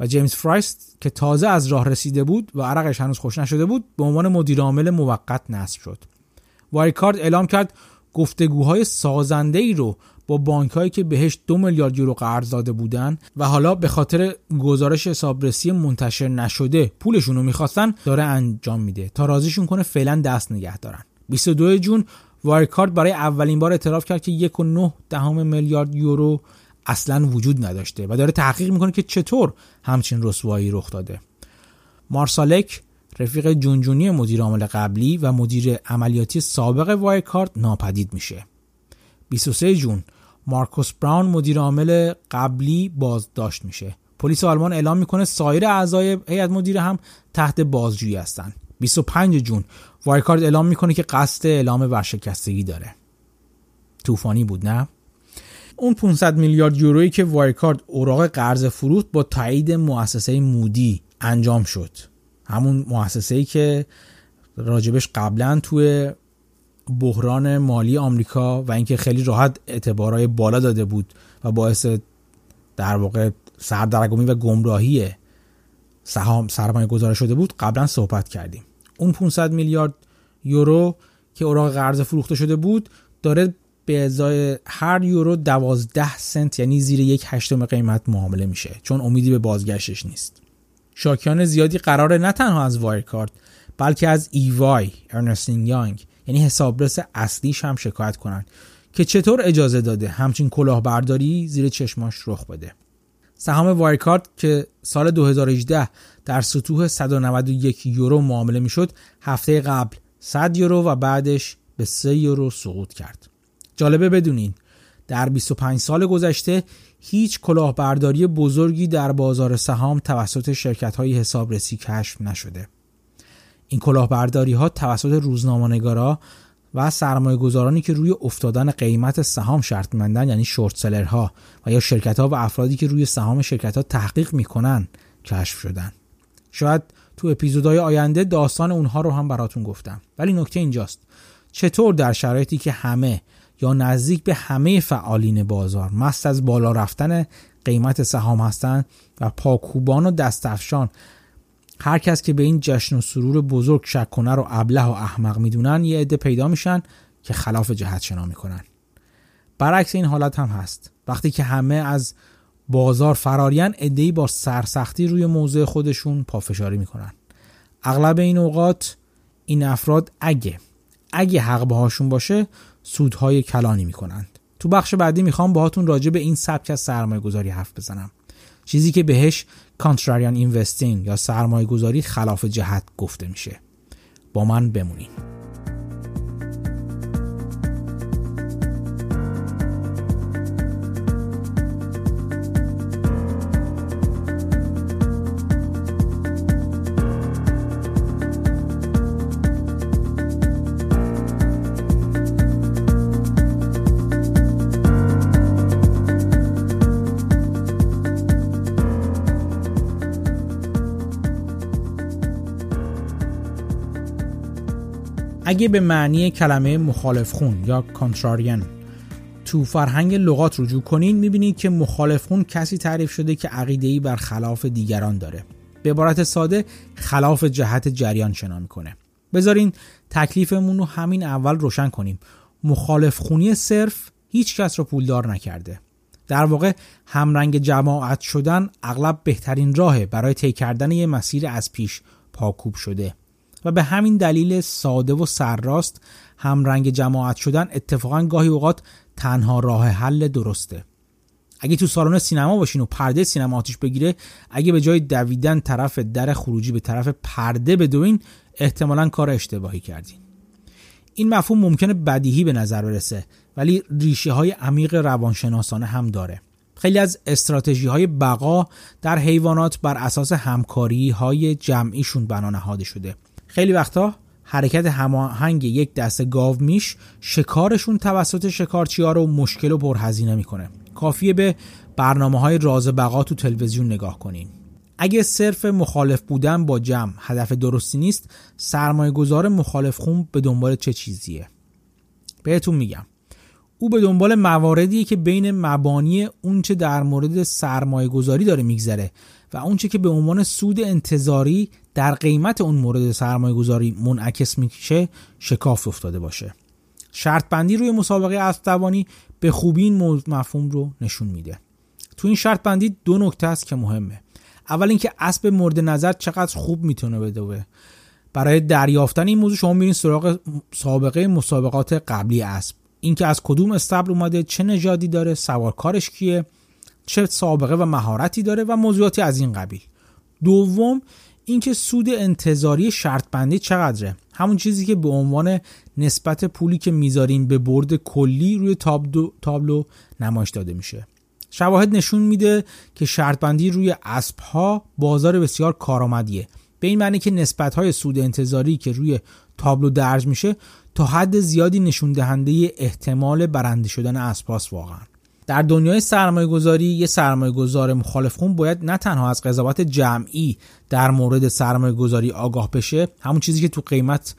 و جیمز فرایست که تازه از راه رسیده بود و عرقش هنوز خوش نشده بود به عنوان مدیر عامل موقت نصب شد. وایرکارد اعلام کرد گفتگوهای سازنده ای رو با بانک هایی که بهش دو میلیارد یورو قرض داده بودن و حالا به خاطر گزارش حسابرسی منتشر نشده پولشون رو می‌خواستن داره انجام میده. تا راضیشون کنه فعلا دست نگه دارن. 22 جون وایرکارد برای اولین بار اعتراف کرد که یک و نه دهم میلیارد یورو اصلا وجود نداشته و داره تحقیق می‌کنه که چطور همچین رسوایی رخ داده. مارسالک رفیق جونجونی مدیر عامل قبلی و مدیر عملیاتی سابق وایرکارد ناپدید میشه. 23 جون مارکوس براون مدیر عامل قبلی بازداشت میشه. پلیس آلمان اعلام می‌کنه سایر اعضای هیئت مدیره هم تحت بازجویی هستند 25 جون وایرکارد اعلام می‌کنه که قصد اعلام ورشکستگی داره. طوفانی بود نه؟ اون 500 میلیارد یورویی که وایرکارد اوراق قرض فروخت با تایید مؤسسه مودی انجام شد. همون مؤسسه‌ای که راجبش قبلا توی بحران مالی آمریکا و اینکه خیلی راحت اعتبارهای بالا داده بود و باعث در واقع سردرگمی و گمراهی سهام سرمایه گذاره شده بود قبلا صحبت کردیم. اون 500 میلیارد یورو که اوراق قرض فروخته شده بود داره به ازای هر یورو 12 سنت یعنی زیر یک هشتم قیمت معامله میشه چون امیدی به بازگشتش نیست. شاکیان زیادی قراره نه تنها از کارت بلکه از ایوای ارنستین یانگ یعنی حسابرس اصلیش هم شکایت کنند که چطور اجازه داده همچین کلاهبرداری زیر چشماش رخ بده. سهام وایرکارت که سال 2018 در سطوح 191 یورو معامله می‌شد هفته قبل 100 یورو و بعدش به 3 یورو سقوط کرد. جالبه بدونین در 25 سال گذشته هیچ کلاهبرداری بزرگی در بازار سهام توسط شرکت های حسابرسی کشف نشده. این کلاهبرداری ها توسط روزنامه‌نگارا و سرمایه گذارانی که روی افتادن قیمت سهام شرط مندن یعنی شورت سلرها و یا شرکت ها و افرادی که روی سهام شرکت ها تحقیق می‌کنن کشف شدن. شاید تو اپیزودهای آینده داستان اونها رو هم براتون گفتم. ولی نکته اینجاست. چطور در شرایطی که همه یا نزدیک به همه فعالین بازار مست از بالا رفتن قیمت سهام هستند و پاکوبان و دستفشان هر کس که به این جشن و سرور بزرگ شک کنه رو ابله و احمق می‌دونن یه عده پیدا میشن که خلاف جهت شنا می‌کنن. برعکس این حالت هم هست. وقتی که همه از بازار فراریان ای با سرسختی روی موضع خودشون پافشاری می‌کنن. اغلب این اوقات این افراد اگه اگه حق باهاشون باشه سودهای کلانی می‌کنند. تو بخش بعدی می‌خوام باهاتون راجع به این سبک از سرمایه گذاری حرف بزنم. چیزی که بهش کانتراریان اینوستینگ یا سرمایه گذاری خلاف جهت گفته میشه. با من بمونین. اگه به معنی کلمه مخالف خون یا کانتراریان تو فرهنگ لغات رجوع کنین می‌بینید که مخالف خون کسی تعریف شده که عقیده‌ای بر خلاف دیگران داره. به عبارت ساده خلاف جهت جریان شنا می‌کنه. بذارین تکلیفمون رو همین اول روشن کنیم. مخالف خونی صرف هیچ کس رو پولدار نکرده. در واقع همرنگ جماعت شدن اغلب بهترین راهه برای طی کردن یه مسیر از پیش پاکوب شده. و به همین دلیل ساده و سرراست همرنگ جماعت شدن اتفاقا گاهی اوقات تنها راه حل درسته. اگه تو سالن سینما باشین و پرده سینما آتیش بگیره اگه به جای دویدن طرف در خروجی به طرف پرده بدوین احتمالا کار اشتباهی کردین. این مفهوم ممکنه بدیهی به نظر برسه ولی ریشه های عمیق روانشناسانه هم داره. خیلی از استراتژی های بقا در حیوانات بر اساس همکاری های جمعیشون بنا نهاده شده. خیلی وقتا حرکت هماهنگ یک دسته گاو میش شکارشون توسط شکارچی رو مشکل و پرهزینه می‌کنه. کافیه به برنامه های راز بقا تو تلویزیون نگاه کنین. اگه صرف مخالف بودن با جمع هدف درستی نیست سرمایه گذار مخالف خون به دنبال چه چیزیه؟ بهتون میگم. او به دنبال مواردیه که بین مبانی اونچه در مورد سرمایه گذاری داره میگذره و اونچه که به عنوان سود انتظاری در قیمت اون مورد سرمایه گذاری منعکس میشه شکاف افتاده باشه. شرط بندی روی مسابقه اسب به خوبی این مفهوم رو نشون میده. تو این شرط بندی دو نکته است که مهمه. اول اینکه اسب مورد نظر چقدر خوب می‌تونه بدوه برای دریافتن این موضوع شما میرین سراغ سابقه مسابقات قبلی اسب. اینکه از کدوم استبل اومده چه نژادی داره سوارکارش کیه چه سابقه و مهارتی داره و موضوعاتی از این قبیل. دوم اینکه سود انتظاری شرط بندی چقدره. همون چیزی که به عنوان نسبت پولی که می‌ذارین به برد کلی روی تابلو, تابلو نمایش داده میشه. شواهد نشون میده که شرط بندی روی اسب ها بازار بسیار کارآمدیه. به این معنی که نسبت های سود انتظاری که روی تابلو درج میشه تا حد زیادی نشون دهنده احتمال برنده شدن اسپاس واقعا. در دنیای سرمایه گذاری یه سرمایه گذار مخالف خون باید نه تنها از قضاوت جمعی در مورد سرمایه گذاری آگاه بشه همون چیزی که تو قیمت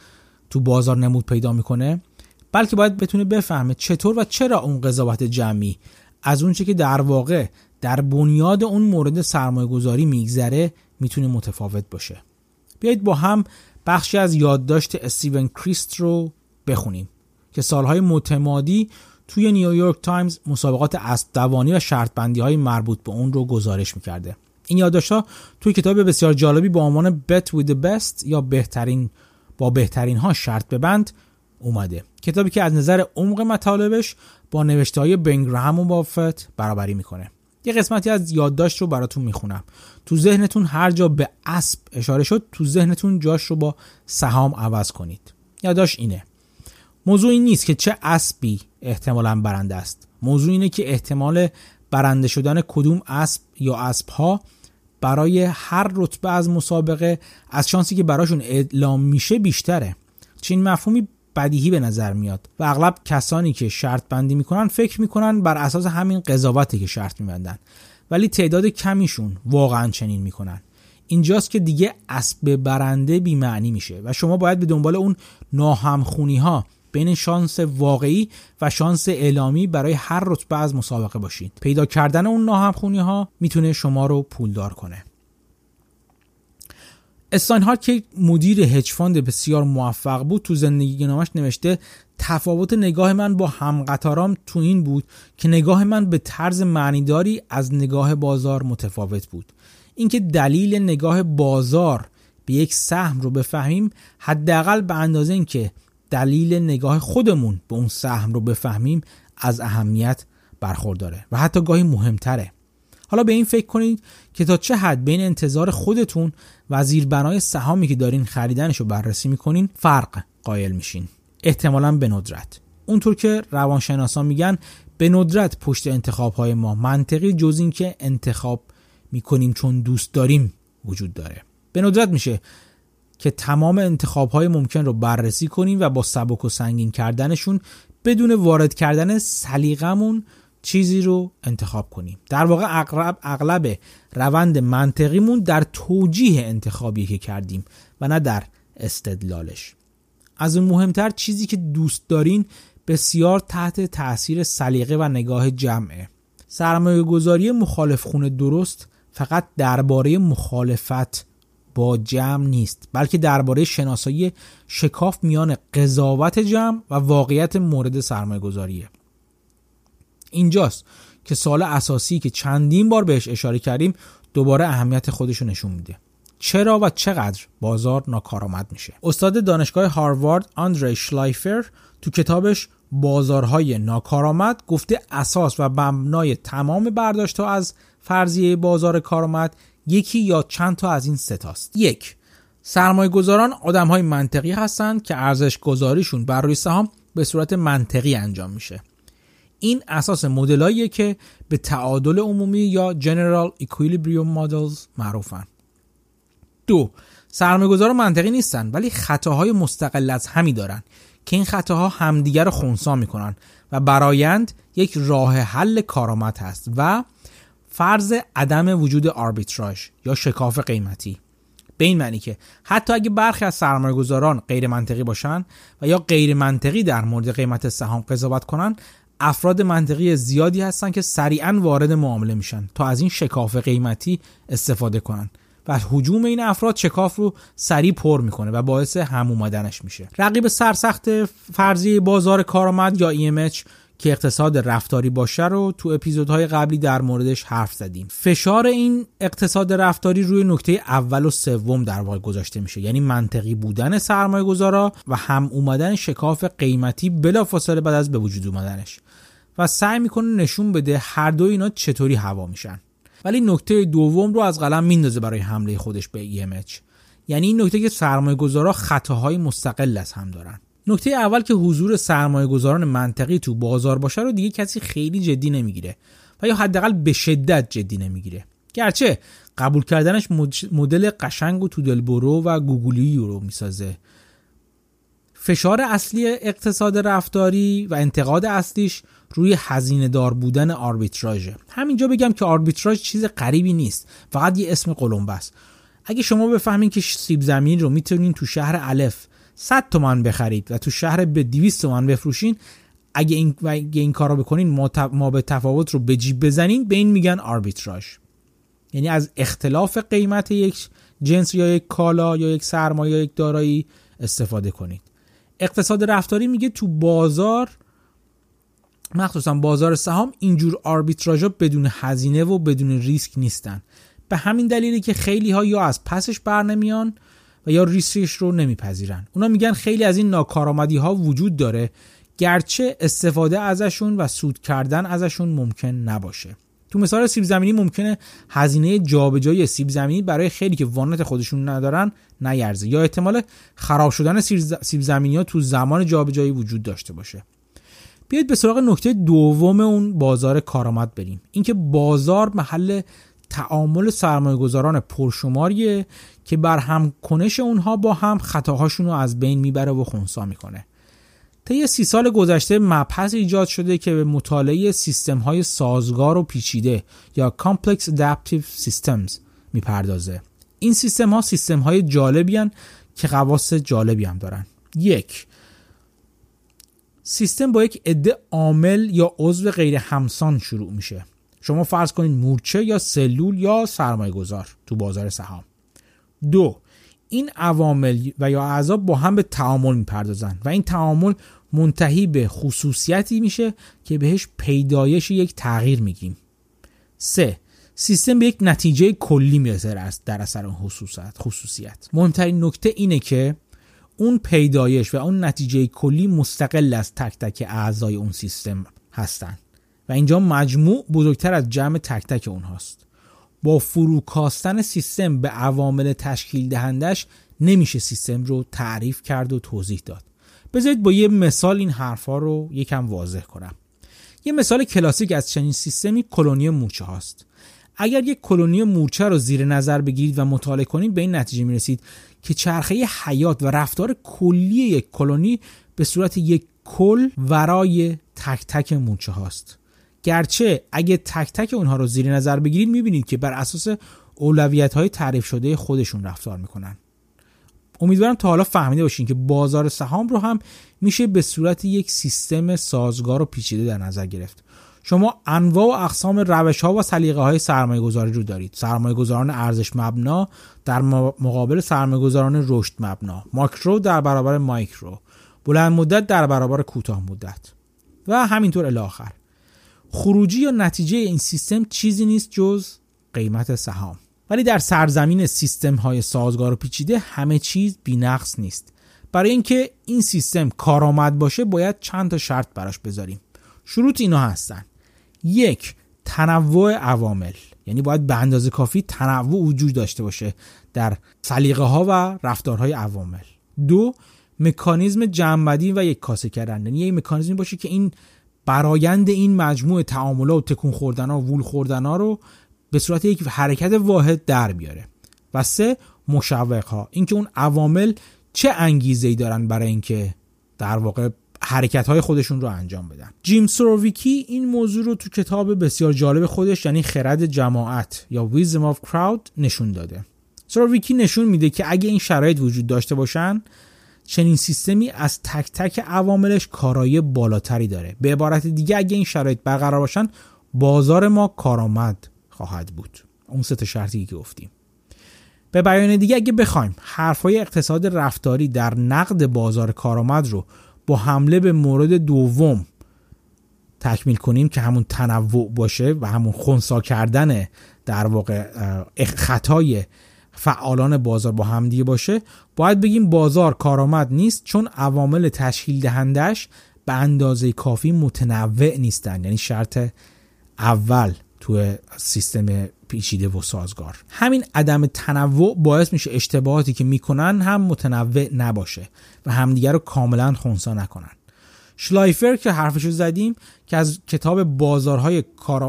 تو بازار نمود پیدا می‌کنه بلکه باید بتونه بفهمه چطور و چرا اون قضاوت جمعی از اونچه که در واقع در بنیاد اون مورد سرمایه گذاری میگذره می‌تونه متفاوت باشه. بیایید با هم بخشی از یادداشت استیون کریست رو بخونیم که سالهای متمادی توی نیویورک تایمز مسابقات اسب دوانی و شرط بندی های مربوط به اون رو گزارش می‌کرده. این یادداشت ها توی کتاب بسیار جالبی با عنوان Bet with the Best یا بهترین با بهترین ها شرط ببند اومده. کتابی که از نظر عمق مطالبش با نوشته های بنگرهم و بافت برابری می‌کنه. یه قسمتی از یادداشت رو براتون می‌خونم. تو ذهنتون هر جا به اسب اشاره شد تو ذهنتون جاش رو با سهام عوض کنید. یادداشت اینه. موضوع این نیست که چه اسبی احتمالا برنده است. موضوع اینه که احتمال برنده شدن کدوم اسب یا اسب ها برای هر رتبه از مسابقه از شانسی که براشون اعلام میشه بیشتره. چین مفهومی بدیهی به نظر میاد و اغلب کسانی که شرط بندی می‌کنن فکر می‌کنن بر اساس همین قضاوتی که شرط میبندن. ولی تعداد کمیشون واقعا چنین می‌کنن. اینجاست که دیگه اسب برنده بیمعنی میشه و شما باید به دنبال اون ناهمخونی ها بین شانس واقعی و شانس اعلامی برای هر رتبه از مسابقه باشید پیدا کردن اون ناهمخونی ها می‌تونه شما رو پولدار کنه. استاینهارت که مدیر هج فاند بسیار موفق بود تو زندگی نامش نوشته تفاوت نگاه من با همقطارام تو این بود که نگاه من به طرز معنیداری از نگاه بازار متفاوت بود. اینکه دلیل نگاه بازار به یک سهم رو بفهمیم حداقل به اندازه اینکه دلیل نگاه خودمون به اون سهم رو بفهمیم از اهمیت برخورداره و حتی گاهی مهمتره. حالا به این فکر کنید که تا چه حد بین انتظار خودتون و زیربنای سهامی که دارین خریدنش رو بررسی می‌کنین فرق قائل میشین. احتمالا به ندرت. اونطور که روانشناسان میگن به ندرت پشت انتخاب های ما منطقی جز این که انتخاب می‌کنیم چون دوست داریم وجود داره. به ندرت میشه که تمام انتخاب های ممکن رو بررسی کنیم و با سبک و سنگین کردنشون بدون وارد کردن سلیقمون چیزی رو انتخاب کنیم. در واقع اغلب اغلب روند منطقیمون در توجیه انتخابی که کردیم و نه در استدلالش. از اون مهمتر چیزی که دوست دارین بسیار تحت تاثیر سلیقه و نگاه جمعه. سرمایه گذاری مخالف خونه درست فقط درباره مخالفت با جمع نیست بلکه درباره شناسایی شکاف میان قضاوت جمع و واقعیت مورد سرمایه گذاریه اینجاست که سال اساسی که چندین بار بهش اشاره کردیم دوباره اهمیت خودشو نشون میده. چرا و چقدر بازار ناکارآمد میشه؟ استاد دانشگاه هاروارد آندری شلایفر تو کتابش بازارهای ناکارآمد گفته اساس و مبنای تمام برداشت از فرضیه بازار کارآمد یکی یا چند تا از این ستاست یک سرمایه گذاران آدم های منطقی هستند که ارزش گذاریشون بر روی سهام به صورت منطقی انجام میشه. این اساس مدلاییه که به تعادل عمومی یا General Equilibrium Models معروفن. دو سرمایه‌گذار منطقی نیستن ولی خطاهای مستقل از همی دارن که این خطاها همدیگر رو خونسا می‌کنن و برایند یک راه حل کارآمد هست و فرض عدم وجود آربیتراژ یا شکاف قیمتی. به این معنی که حتی اگه برخی از سرمایه گذاران غیر منطقی باشن و یا غیر منطقی در مورد قیمت سهام قضاوت کنن افراد منطقی زیادی هستن که سریعا وارد معامله میشن تا از این شکاف قیمتی استفاده کنن و حجوم این افراد شکاف رو سریع پر می‌کنه و باعث هم اومدنش میشه. رقیب سرسخت فرضی بازار کارآمد یا EMH که اقتصاد رفتاری باشه رو تو اپیزودهای قبلی در موردش حرف زدیم. فشار این اقتصاد رفتاری روی نکته اول و سوم در واقع گذاشته میشه. یعنی منطقی بودن سرمایه گذارا و هم اومدن شکاف قیمتی بلافاصله بعد از به وجود اومدنش. و سعی می‌کنه نشون بده هر دو اینا چطوری هوا میشن. ولی نکته دوم رو از قلم میندازه برای حمله خودش به EMH یعنی این نکته که سرمایه گذارا خطاهای مستقل از هم دارن. نکته اول که حضور سرمایه گذاران منطقی تو بازار باشه رو دیگه کسی خیلی جدی نمی‌گیره و یا حداقل به شدت جدی نمی‌گیره. گرچه قبول کردنش مدل قشنگ و تو دلبرو و گوگلی رو می‌سازه. فشار اصلی اقتصاد رفتاری و انتقاد اصلیش روی هزینه دار بودن آربیتراژه. همینجا بگم که آربیتراژ چیز غریبی نیست فقط یه اسم قلمبه است اگه شما بفهمین که سیب زمین رو می‌تونین تو شهر الف 100 تومن بخرید و تو شهر به 200 تومن بفروشین. اگه این, اگه این کار بکنین ما, ما به تفاوت رو به جیب بزنین به این میگن آربیتراژ. یعنی از اختلاف قیمت یک جنس یا یک کالا یا یک سرمایه یا یک دارایی استفاده کنید. اقتصاد رفتاری میگه تو بازار مخصوصا بازار سهام اینجور آربیتراژا بدون هزینه و بدون ریسک نیستن. به همین دلیلی که خیلی ها یا از پسش بر نمیان و یا ریسکش رو نمیپذیرن. اونا میگن خیلی از این ناکارآمدی ها وجود داره گرچه استفاده ازشون و سود کردن ازشون ممکن نباشه. تو مثال سیب زمینی ممکنه هزینه جابجایی سیب زمینی برای خیلی که وانت خودشون ندارن نیرزه یا احتمال خراب شدن سیب زمینی ها تو زمان جابجایی وجود داشته باشه. بیاید به سراغ نکته دوم اون بازار کارآمد بریم. اینکه بازار محل تعامل سرمایه گذاران پرشماریه که بر هم کنش اونها با هم خطاهاشون رو از بین می‌بره و خونسا می‌کنه. طی سی سال گذشته مبحث ایجاد شده که به مطالعه سیستم های سازگار و پیچیده یا Complex Adaptive Systems می‌پردازه. این سیستم ها سیستم های جالبی که خواص جالبی هم دارن. یک سیستم با یک عده عامل یا عضو غیر همسان شروع میشه. شما فرض کنید مورچه یا سلول یا سرمایه گذار تو بازار سهام. دو این عوامل و یا اعضا با هم به تعامل می‌پردازن و این تعامل منتهی به خصوصیتی میشه که بهش پیدایش یک تغییر میگیم. سه سیستم به یک نتیجه کلی می‌رسه در اثر اون خصوصیت خصوصیت. مهمترین نکته اینه که اون پیدایش و اون نتیجه کلی مستقل از تک تک اعضای اون سیستم هستن. و اینجا مجموع بزرگتر از جمع تک تک اونهاست. با فروکاستن سیستم به عوامل تشکیل دهندش نمیشه سیستم رو تعریف کرد و توضیح داد. بذارید با یه مثال این حرفا رو یکم واضح کنم. یه مثال کلاسیک از چنین سیستمی کلونی مورچه هاست. اگر یک کلونی مورچه رو زیر نظر بگیرید و مطالعه کنید به این نتیجه می‌رسید که چرخه حیات و رفتار کلی یک کلونی به صورت یک کل ورای تک تک مورچه هاست. گرچه اگه تک تک اونها رو زیر نظر بگیرید می‌بینید که بر اساس اولویت های تعریف شده خودشون رفتار می‌کنن. امیدوارم تا حالا فهمیده باشین که بازار سهام رو هم میشه به صورت یک سیستم سازگار و پیچیده در نظر گرفت. شما انواع و اقسام روش ها و سلیقه های سرمایه گذاری رو دارید. سرمایه گذاران ارزش مبنا در مقابل سرمایه گذاران رشد مبنا. ماکرو در برابر مایکرو. بلند مدت در برابر کوتاه مدت. و همینطور الی آخر. خروجی یا نتیجه این سیستم چیزی نیست جز قیمت سهام. ولی در سرزمین سیستم های سازگار و پیچیده همه چیز بینقص نیست. برای اینکه این سیستم کارآمد باشه باید چند تا شرط براش بذاریم. شروط اینا هستن. یک تنوع عوامل. یعنی باید به اندازه کافی تنوع وجود داشته باشه در سلیقه ها و رفتارهای عوامل. دو مکانیزم جمعبدی و یک کاسه کردن. یعنی یک مکانیزمی باشه که این برایند این مجموعه تعاملات و تکون خوردن ها و وول خوردن ها رو به صورت یک حرکت واحد در بیاره. و سه مشوق ها اینکه اون عوامل چه انگیزه ای دارن برای اینکه در واقع حرکت های خودشون رو انجام بدن. جیم سروویکی این موضوع رو تو کتاب بسیار جالب خودش یعنی خرد جماعت یا Wisdom of Crowd نشون داده. سروویکی نشون میده که اگه این شرایط وجود داشته باشن چنین سیستمی از تک تک عواملش کارایی بالاتری داره. به عبارت دیگه اگه این شرایط برقرار باشن بازار ما کارآمد خواهد بود. اون سه شرطی که گفتیم. به بیان دیگه اگه بخوایم حرفای اقتصاد رفتاری در نقد بازار کارآمد رو با حمله به مورد دوم تکمیل کنیم که همون تنوع باشه و همون خونسا کردن در واقع خطای فعالان بازار با همدیگه باشه باید بگیم بازار کارآمد نیست چون عوامل تشکیل دهندش به اندازه کافی متنوع نیستن. یعنی شرط اول تو سیستم پیچیده و سازگار. همین عدم تنوع باعث میشه اشتباهاتی که می‌کنن هم متنوع نباشه و همدیگر رو کاملا خونسا نکنن. شلایفر که حرفشو زدیم که از کتاب بازارهای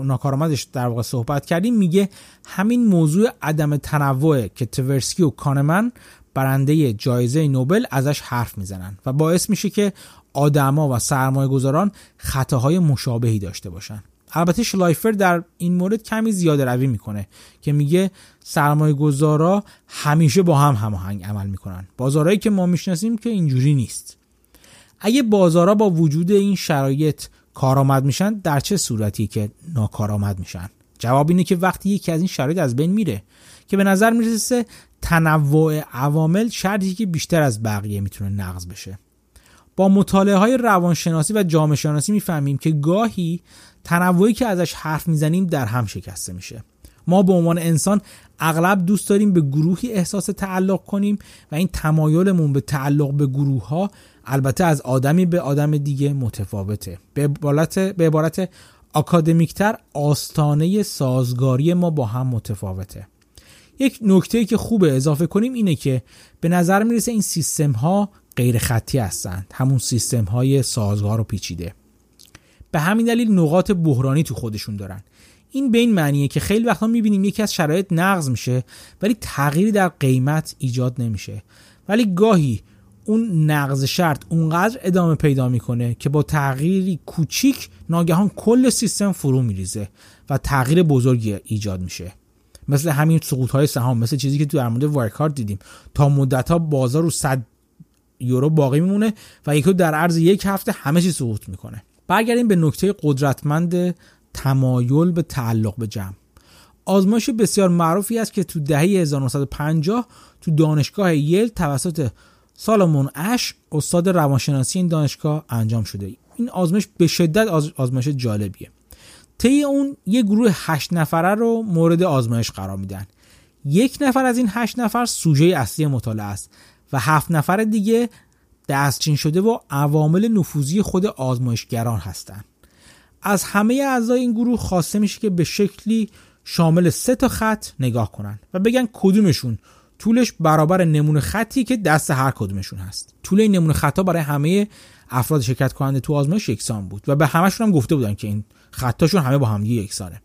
ناکارآمدش در واقع صحبت کردیم میگه همین موضوع عدم تنوع که تورسکی و کانمن برنده جایزه نوبل ازش حرف می‌زنن و باعث میشه که آدما و سرمایه گذاران خطاهای مشابهی داشته باشن. البته شلایفر در این مورد کمی زیاده روی می‌کنه که میگه سرمایه گذارا همیشه با هم هماهنگ عمل می‌کنن. بازارهایی که ما می‌شناسیم که اینجوری نیست. اگه بازارها با وجود این شرایط کارآمد میشن در چه صورتی که ناکارآمد میشن؟ جواب اینه که وقتی یکی از این شرایط از بین میره که به نظر می‌رسه تنوع عوامل شرطی که بیشتر از بقیه می‌تونه نقض بشه. با مطالعه های روانشناسی و جامعه شناسی می‌فهمیم که گاهی تنوعی که ازش حرف می‌زنیم در هم شکسته میشه. ما به عنوان انسان اغلب دوست داریم به گروهی احساس تعلق کنیم و این تمایلمون به تعلق به گروه ها البته از آدمی به آدم دیگه متفاوته. به عبارت به عبارت آکادمیکتر آستانه سازگاری ما با هم متفاوته. یک نکته که خوبه اضافه کنیم اینه که به نظر می‌رسه این سیستم ها غیر خطی هستند. همون سیستم های سازگار و پیچیده. به همین دلیل نقاط بحرانی تو خودشون دارن. این به این معنیه که خیلی وقتا می‌بینیم یکی از شرایط نقض میشه ولی تغییری در قیمت ایجاد نمیشه. ولی گاهی اون نقض شرط اونقدر ادامه پیدا می‌کنه که با تغییری کوچیک ناگهان کل سیستم فرو میریزه و تغییر بزرگی ایجاد میشه. مثل همین سقوط های سهام مثل چیزی که تو در مورد وارکارد دیدیم. تا مدت ها بازار رو 100 یورو باقی میمونه و یکی در عرض یک هفته همه چی سقوط می‌کنه. برگردیم به نکته قدرتمند تمایل به تعلق به جمع. آزمایش بسیار معروفی است که تو دهه 1950 تو دانشگاه یل توسط سالمون اش استاد روانشناسی این دانشگاه انجام شده. این آزمایش به شدت آزمایش جالبیه. طی اون یه گروه هشت نفره رو مورد آزمایش قرار میدن. یک نفر از این هشت نفر سوژه اصلی مطالعه است و هفت نفر دیگه دستچین شده و عوامل نفوذی خود آزمایشگران هستند از همه اعضای این گروه خواسته میشه که به شکلی شامل سه تا خط نگاه کنن و بگن کدومشون طولش برابر نمونه خطی که دست هر کدومشون هست. طول این نمونه خطا برای همه افراد شرکت کننده تو آزمایش یکسان بود و به همشون هم گفته بودن که این خطاشون همه با هم یکسانه.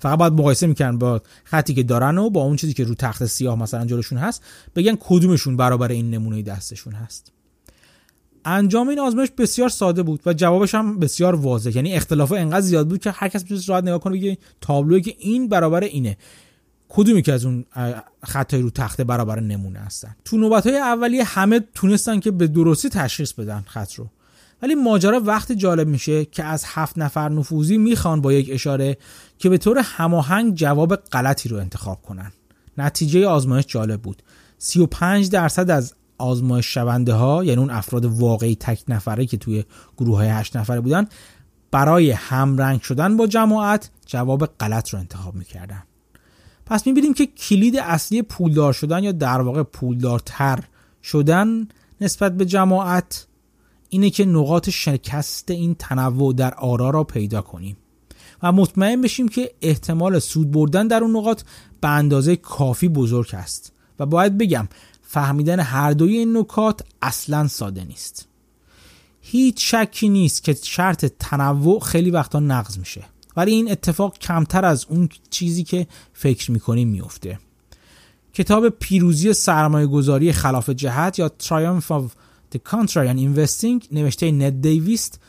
فقط باید مقایسه می‌کنن با خطی که دارن و با اون چیزی که رو تخت سیاه مثلا جلوشون هست بگن کدومشون برابر این نمونه دستشون هست. انجام این آزمایش بسیار ساده بود و جوابش هم بسیار واضح. یعنی اختلاف انقدر زیاد بود که هر کس می‌تونست راحت نگاه کنه بگه تابلویی که این برابر اینه. کدومی که از اون خطای رو تخته برابر نمونه هستن؟ تو نوبت های اولیه همه تونستن که به درستی تشخیص بدن خط رو. ولی ماجرا وقت جالب میشه که از هفت نفر نفوذی می‌خوان با یک اشاره که به طور هماهنگ جواب غلطی رو انتخاب کنن. نتیجه آزمایش جالب بود. 35 درصد از آزمایش شونده ها یعنی اون افراد واقعی تک نفره که توی گروه های 8 نفره بودن برای همرنگ شدن با جماعت جواب غلط رو انتخاب می‌کردن. پس می‌بینیم که کلید اصلی پولدار شدن یا در واقع پولدارتر شدن نسبت به جماعت اینه که نقاط شکست این تنوع در آرا را پیدا کنیم و مطمئن بشیم که احتمال سود بردن در اون نقاط به اندازه کافی بزرگ است و باید بگم فهمیدن هر دوی این نکات اصلا ساده نیست. هیچ شکی نیست که شرط تنوع خیلی وقتا نقض میشه. ولی این اتفاق کمتر از اون چیزی که فکر می‌کنیم میفته کتاب پیروزی سرمایه گذاری خلاف جهت یا Triumph of the Contrarian Investing نوشته ند دیویست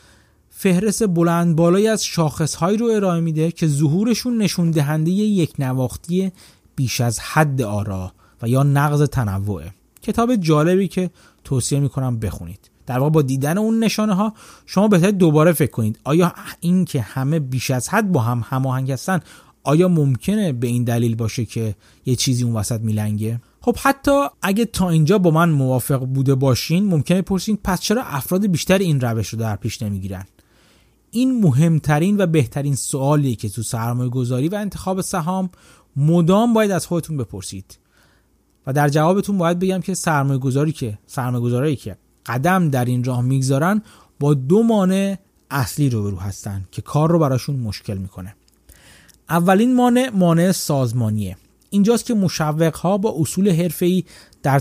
فهرست بلند بالایی از شاخصهایی رو ارائه میده که ظهورشون نشون دهنده یک نواختی بیش از حد آرا و یا نقض تنوعه. کتاب جالبی که توصیه می‌کنم بخونید. در واقع با دیدن اون نشانه ها شما بهتر دوباره فکر کنید. آیا این که همه بیش از حد با هم هماهنگ هستن آیا ممکنه به این دلیل باشه که یه چیزی اون وسط میلنگه؟ خب حتی اگه تا اینجا با من موافق بوده باشین ممکنه پرسین پس چرا افراد بیشتر این روش رو در پیش نمی‌گیرن؟ این مهمترین و بهترین سوالیه که تو سرمایه گذاری و انتخاب سهام مدام باید از خودتون بپرسید. و در جوابتون باید بگم که سرمایه گذاری که سرمایه گذاری که قدم در این راه می‌گذارن با دو مانع اصلی روبرو هستن که کار رو براشون مشکل می‌کنه. اولین مانع مانع سازمانیه. اینجاست که مشوق ها با اصول حرفه‌ای در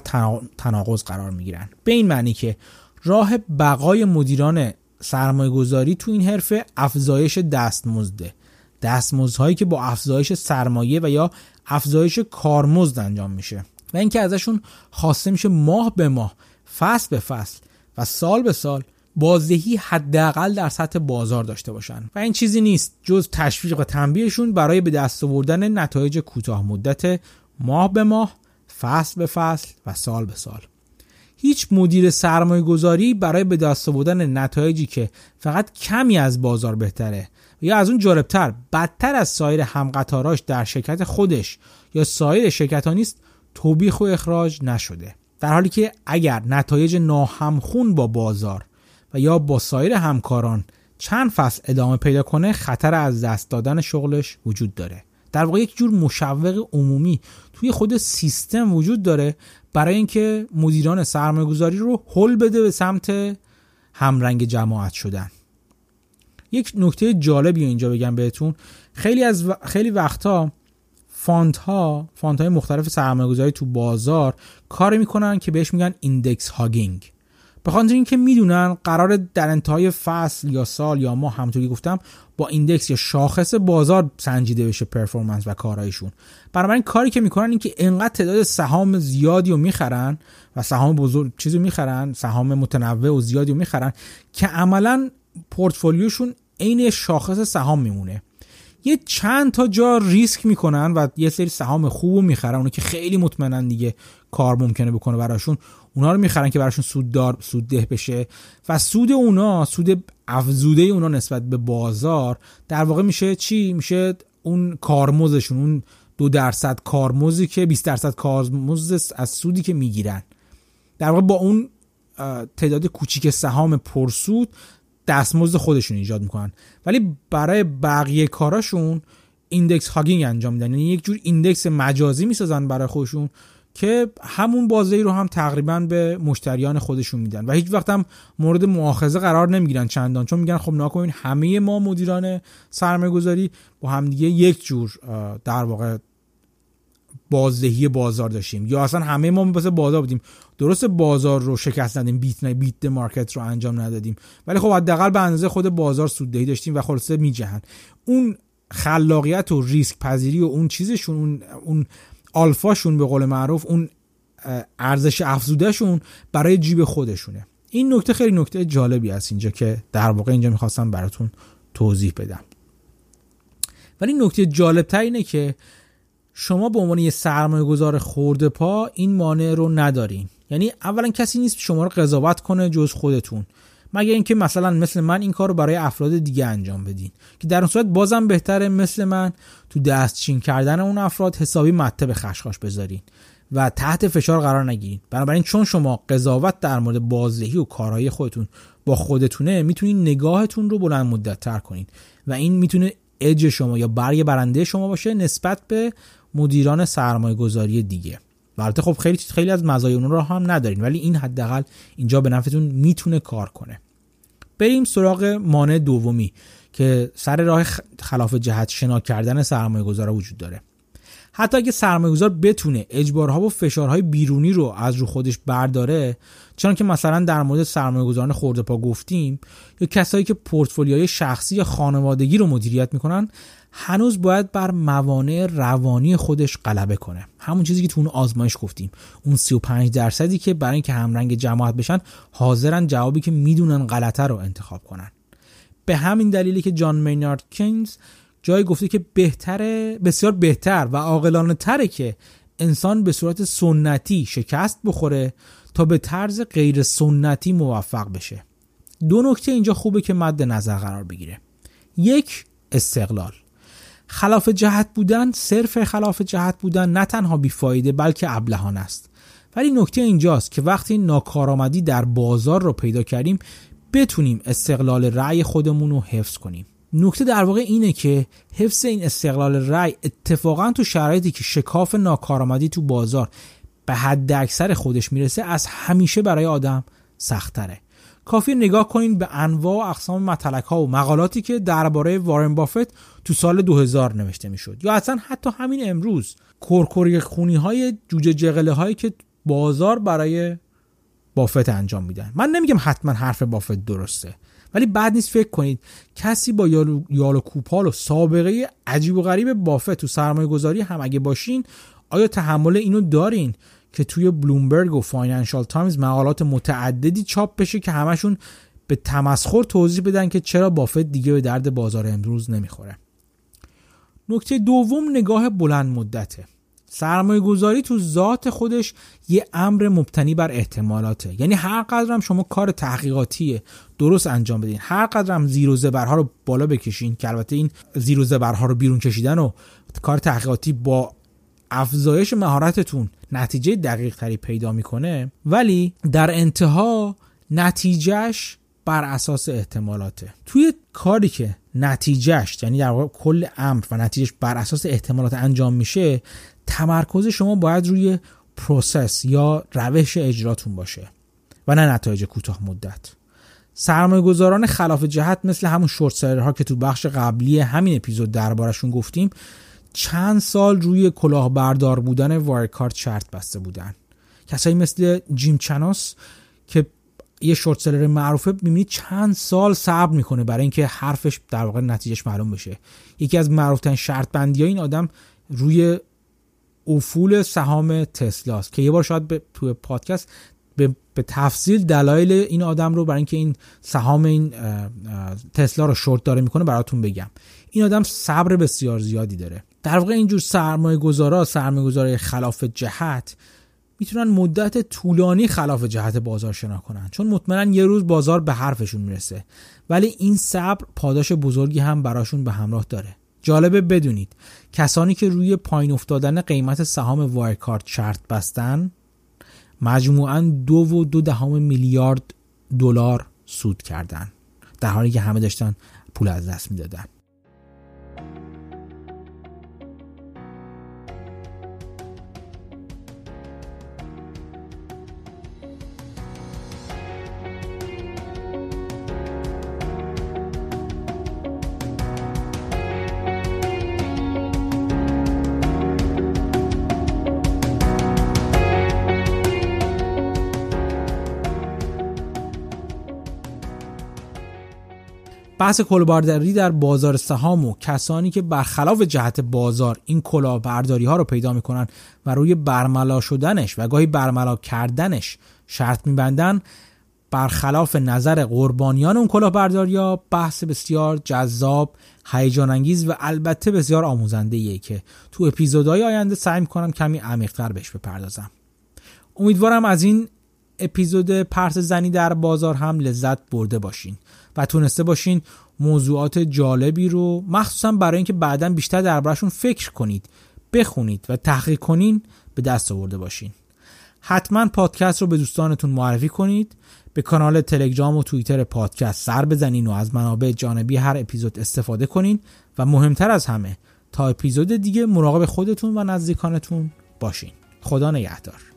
تناقض قرار می‌گیرن. به این معنی که راه بقای مدیران سرمایه گذاری تو این حرفه افزایش دستمزده. دستمزدهایی که با افزایش سرمایه و یا افزایش کارمزد انجام میشه. و اینکه ازشون خواسته میشه ماه به ماه فصل به فصل و سال به سال بازدهی حداقل در سطح بازار داشته باشن. و این چیزی نیست جز تشویق و تنبیهشون برای به دست آوردن نتایج کوتاه مدت ماه به ماه فصل به فصل و سال به سال. هیچ مدیر سرمایه گذاری برای به دست آوردن نتایجی که فقط کمی از بازار بهتره یا از اون جالبتر بدتر از سایر همقطاراش در شرکت خودش یا سایر شرکت ها نیست توبیخ و اخراج نشده. در حالی که اگر نتایج ناهمخون با بازار و یا با سایر همکاران چند فصل ادامه پیدا کنه خطر از دست دادن شغلش وجود داره. در واقع یک جور مشوق عمومی توی خود سیستم وجود داره برای اینکه مدیران سرمایه گذاری رو حل بده به سمت همرنگ جماعت شدن. یک نکته جالبی اینجا بگم بهتون. خیلی از خیلی وقتا fund ها fund های مختلف سرمایه گذاری تو بازار کار می‌کنن که بهش میگن index hugging. به خاطر اینکه می‌دونن قراره در انتهای فصل یا سال یا ماه همونطوری گفتم با index یا شاخص بازار سنجیده بشه performance و کارهایشون. بنابراین کاری که می‌کنن این که انقدر تعداد سهام زیادی رو می‌خرن و سهام بزرگ چیزی می‌خرن سهام متنوع و زیادی رو می‌خرن که عملا پورتفولیوشون عین شاخص سهام میمونه. یه چند تا جا ریسک می‌کنن و یه سری سهام خوب می‌خرن اونو که خیلی مطمئنن دیگه کار ممکنه بکنه براشون اونا رو می‌خرن که براشون سوددار سودده بشه و سود اونا سود افزوده اونا نسبت به بازار در واقع میشه چی؟ میشه اون کارمزدشون اون دو درصد کارمزدی که 20 درصد کارمزد از سودی که می‌گیرن. در واقع با اون تعداد کوچیک سهام پرسود دستمزد خودشون ایجاد می‌کنن. ولی برای بقیه کاراشون index hugging انجام میدن. یعنی یک جور index مجازی می‌سازن برای خودشون که همون بازی رو هم تقریبا به مشتریان خودشون میدن. و هیچ وقت هم مورد مؤاخذه قرار نمی‌گیرن چندان. چون میگن خب ناکنین همه ما مدیران سرمایه گذاری با همدیگه یک جور در واقع بازدهی بازار داشتیم. یا اصلا همه ما مثل بازار بودیم. درست بازار رو شکست ندیم بیت نه بیت مارکت رو انجام ندادیم. ولی خب حداقل به اندازه خود بازار سوددهی داشتیم و خلاصه میجهن اون خلاقیت و ریسک پذیری و اون چیزشون اون اون آلفاشون به قول معروف اون ارزش افزودهشون برای جیب خودشونه. این نکته خیلی نکته جالبی است اینجا که در واقع اینجا می‌خواستم براتون توضیح بدم. ولی نکته جالب تر اینه که شما به عنوان یه سرمایه گذار خورده پا این مانع رو ندارین یعنی اولا کسی نیست شما رو قضاوت کنه جز خودتون. مگر اینکه مثلا مثل من این کار رو برای افراد دیگه انجام بدین. که در اون صورت بازم بهتره مثل من تو دستچین کردن اون افراد حسابی مته به خشخاش بذارین. و تحت فشار قرار نگیرین. بنابراین چون شما قضاوت در مورد بازدهی و کارهای خودتون با خودتونه می‌تونین نگاهتون رو بلند مدت تر کنین. و این می‌تونه اج شما یا برگ برنده شما باشه نسبت به مدیران سرمایه گذاری دیگه. البته خب خیلی خیلی از مزایای اون رو هم ندارین ولی این حداقل اینجا به نفعتون می‌تونه کار کنه. بریم سراغ مانع دومی که سر راه خلاف جهت شنا کردن سرمایه گذارا وجود داره. حتی اگه سرمایه گذار بتونه اجبارها و فشارهای بیرونی رو از رو خودش برداره چون که مثلا در مورد سرمایه گذاران خورده پا گفتیم یا کسایی که پورتفولیوهای شخصی یا خانوادگی رو مدیریت می‌کنن هنوز باید بر موانع روانی خودش غلبه کنه. همون چیزی که تو اون آزمایش گفتیم. اون 35 درصدی که برای اینکه همرنگ جماعت بشن حاضرن جوابی که می‌دونن غلطه رو انتخاب کنن. به همین دلیلی که جان مینارد کینز جایی گفته که بهتره بسیار بهتر و عاقلانه تره که انسان به صورت سنتی شکست بخوره تا به طرز غیر سنتی موفق بشه. دو نکته اینجا خوبه که مد نظر قرار بگیره. یک استقلال. خلاف جهت بودن صرف خلاف جهت بودن نه تنها بیفایده بلکه ابلهانه است. ولی نکته اینجاست که وقتی ناکارآمدی در بازار رو پیدا کردیم بتونیم استقلال رأی خودمون رو حفظ کنیم. نکته در واقع اینه که حفظ این استقلال رأی اتفاقا تو شرایطی که شکاف ناکارآمدی تو بازار به حد اکثر خودش می‌رسه از همیشه برای آدم سختره کافی نگاه کنین به انواع و اقسام مطلق ها و مقالاتی که درباره وارن بافت تو سال 2000 نوشته می‌شد. یا اصلا حتی همین امروز کرکری خونی های جوجه جغله هایی که بازار برای بافت انجام میدن. من نمیگم حتما حرف بافت درسته ولی بعد نیست فکر کنید کسی با یالو, یالو کوپال و سابقه عجیب و غریب بافت تو سرمایه گذاری هم اگه باشین آیا تحمل اینو دارین؟ که توی بلومبرگ و فاینانشال تایمز مقالات متعددی چاپ بشه که همشون به تمسخر توضیح بدن که چرا بافت دیگه به درد بازار امروز نمی‌خوره. نکته دوم نگاه بلند مدته. سرمایه گذاری تو ذات خودش یه امر مبتنی بر احتمالاته. یعنی هر قدر هم شما کار تحقیقاتی درست انجام بدین. هر قدر هم زیر و زبرها رو بالا بکشین که البته این زیر و زبرها رو بیرون کشیدن و کار تحقیقاتی با افزایش مهارتتون نتیجه دقیق تری پیدا می‌کنه ولی در انتها نتیجهش بر اساس احتمالاته. توی کاری که نتیجهش یعنی در واقع کل امر و نتیجهش بر اساس احتمالات انجام میشه تمرکز شما باید روی process یا روش اجراتون باشه و نه نتایج کوتاه مدت. سرمایه گذاران خلاف جهت مثل همون شورت ها که تو بخش قبلی همین اپیزود دربارشون گفتیم چند سال روی کلاهبردار بودن وایرکارت شرط بسته بودن. کسایی مثل جیم چناس که یه شورت سلر معروفه می‌بینید چند سال صبر می‌کنه برای اینکه حرفش در واقع نتیجهش معلوم بشه. یکی از معروفترین شرط بندی ها این آدم روی افول سهام تسلاست که یه بار شاید به توی پادکست به, به تفصیل دلایل این آدم رو برای اینکه این سهام این تسلا رو شورت داره می‌کنه براتون بگم. این آدم صبر بسیار زیادی داره. در واقع اینجور سرمایه گذارا سرمایه گذاره خلاف جهت می‌تونن مدت طولانی خلاف جهت بازار شنا کنن. چون مطمئنا یه روز بازار به حرفشون می‌رسه. ولی این صبر پاداش بزرگی هم براشون به همراه داره. جالبه بدونید کسانی که روی پایین افتادن قیمت سهام وایرکارت شرط بستن مجموعا دو و دو دهم میلیارد دلار سود کردن. در حالی که همه داشتن پول از دست می‌دادن. بحث کلاهبرداری در بازار سهام و کسانی که برخلاف جهت بازار این کلاهبرداری ها رو پیدا می‌کنن و روی برملا شدنش و گاهی برملا کردنش شرط میبندن برخلاف نظر قربانیان اون کلاهبرداری ها بحث بسیار جذاب هیجان انگیز و البته بسیار آموزنده ایه که تو اپیزودهای آینده سعی می‌کنم کمی عمیقتر بهش بپردازم. امیدوارم از این اپیزود پرس زنی در بازار هم لذت برده باشین و تونسته باشین موضوعات جالبی رو مخصوصا برای اینکه بعدا بیشتر دربارشون فکر کنید بخونید و تحقیق کنین به دست آورده باشین. حتما پادکست رو به دوستانتون معرفی کنید به کانال تلگرام و توییتر پادکست سر بزنین و از منابع جانبی هر اپیزود استفاده کنین و مهمتر از همه تا اپیزود دیگه مراقب خودتون و نزدیکانتون باشین. خدا نگهدار.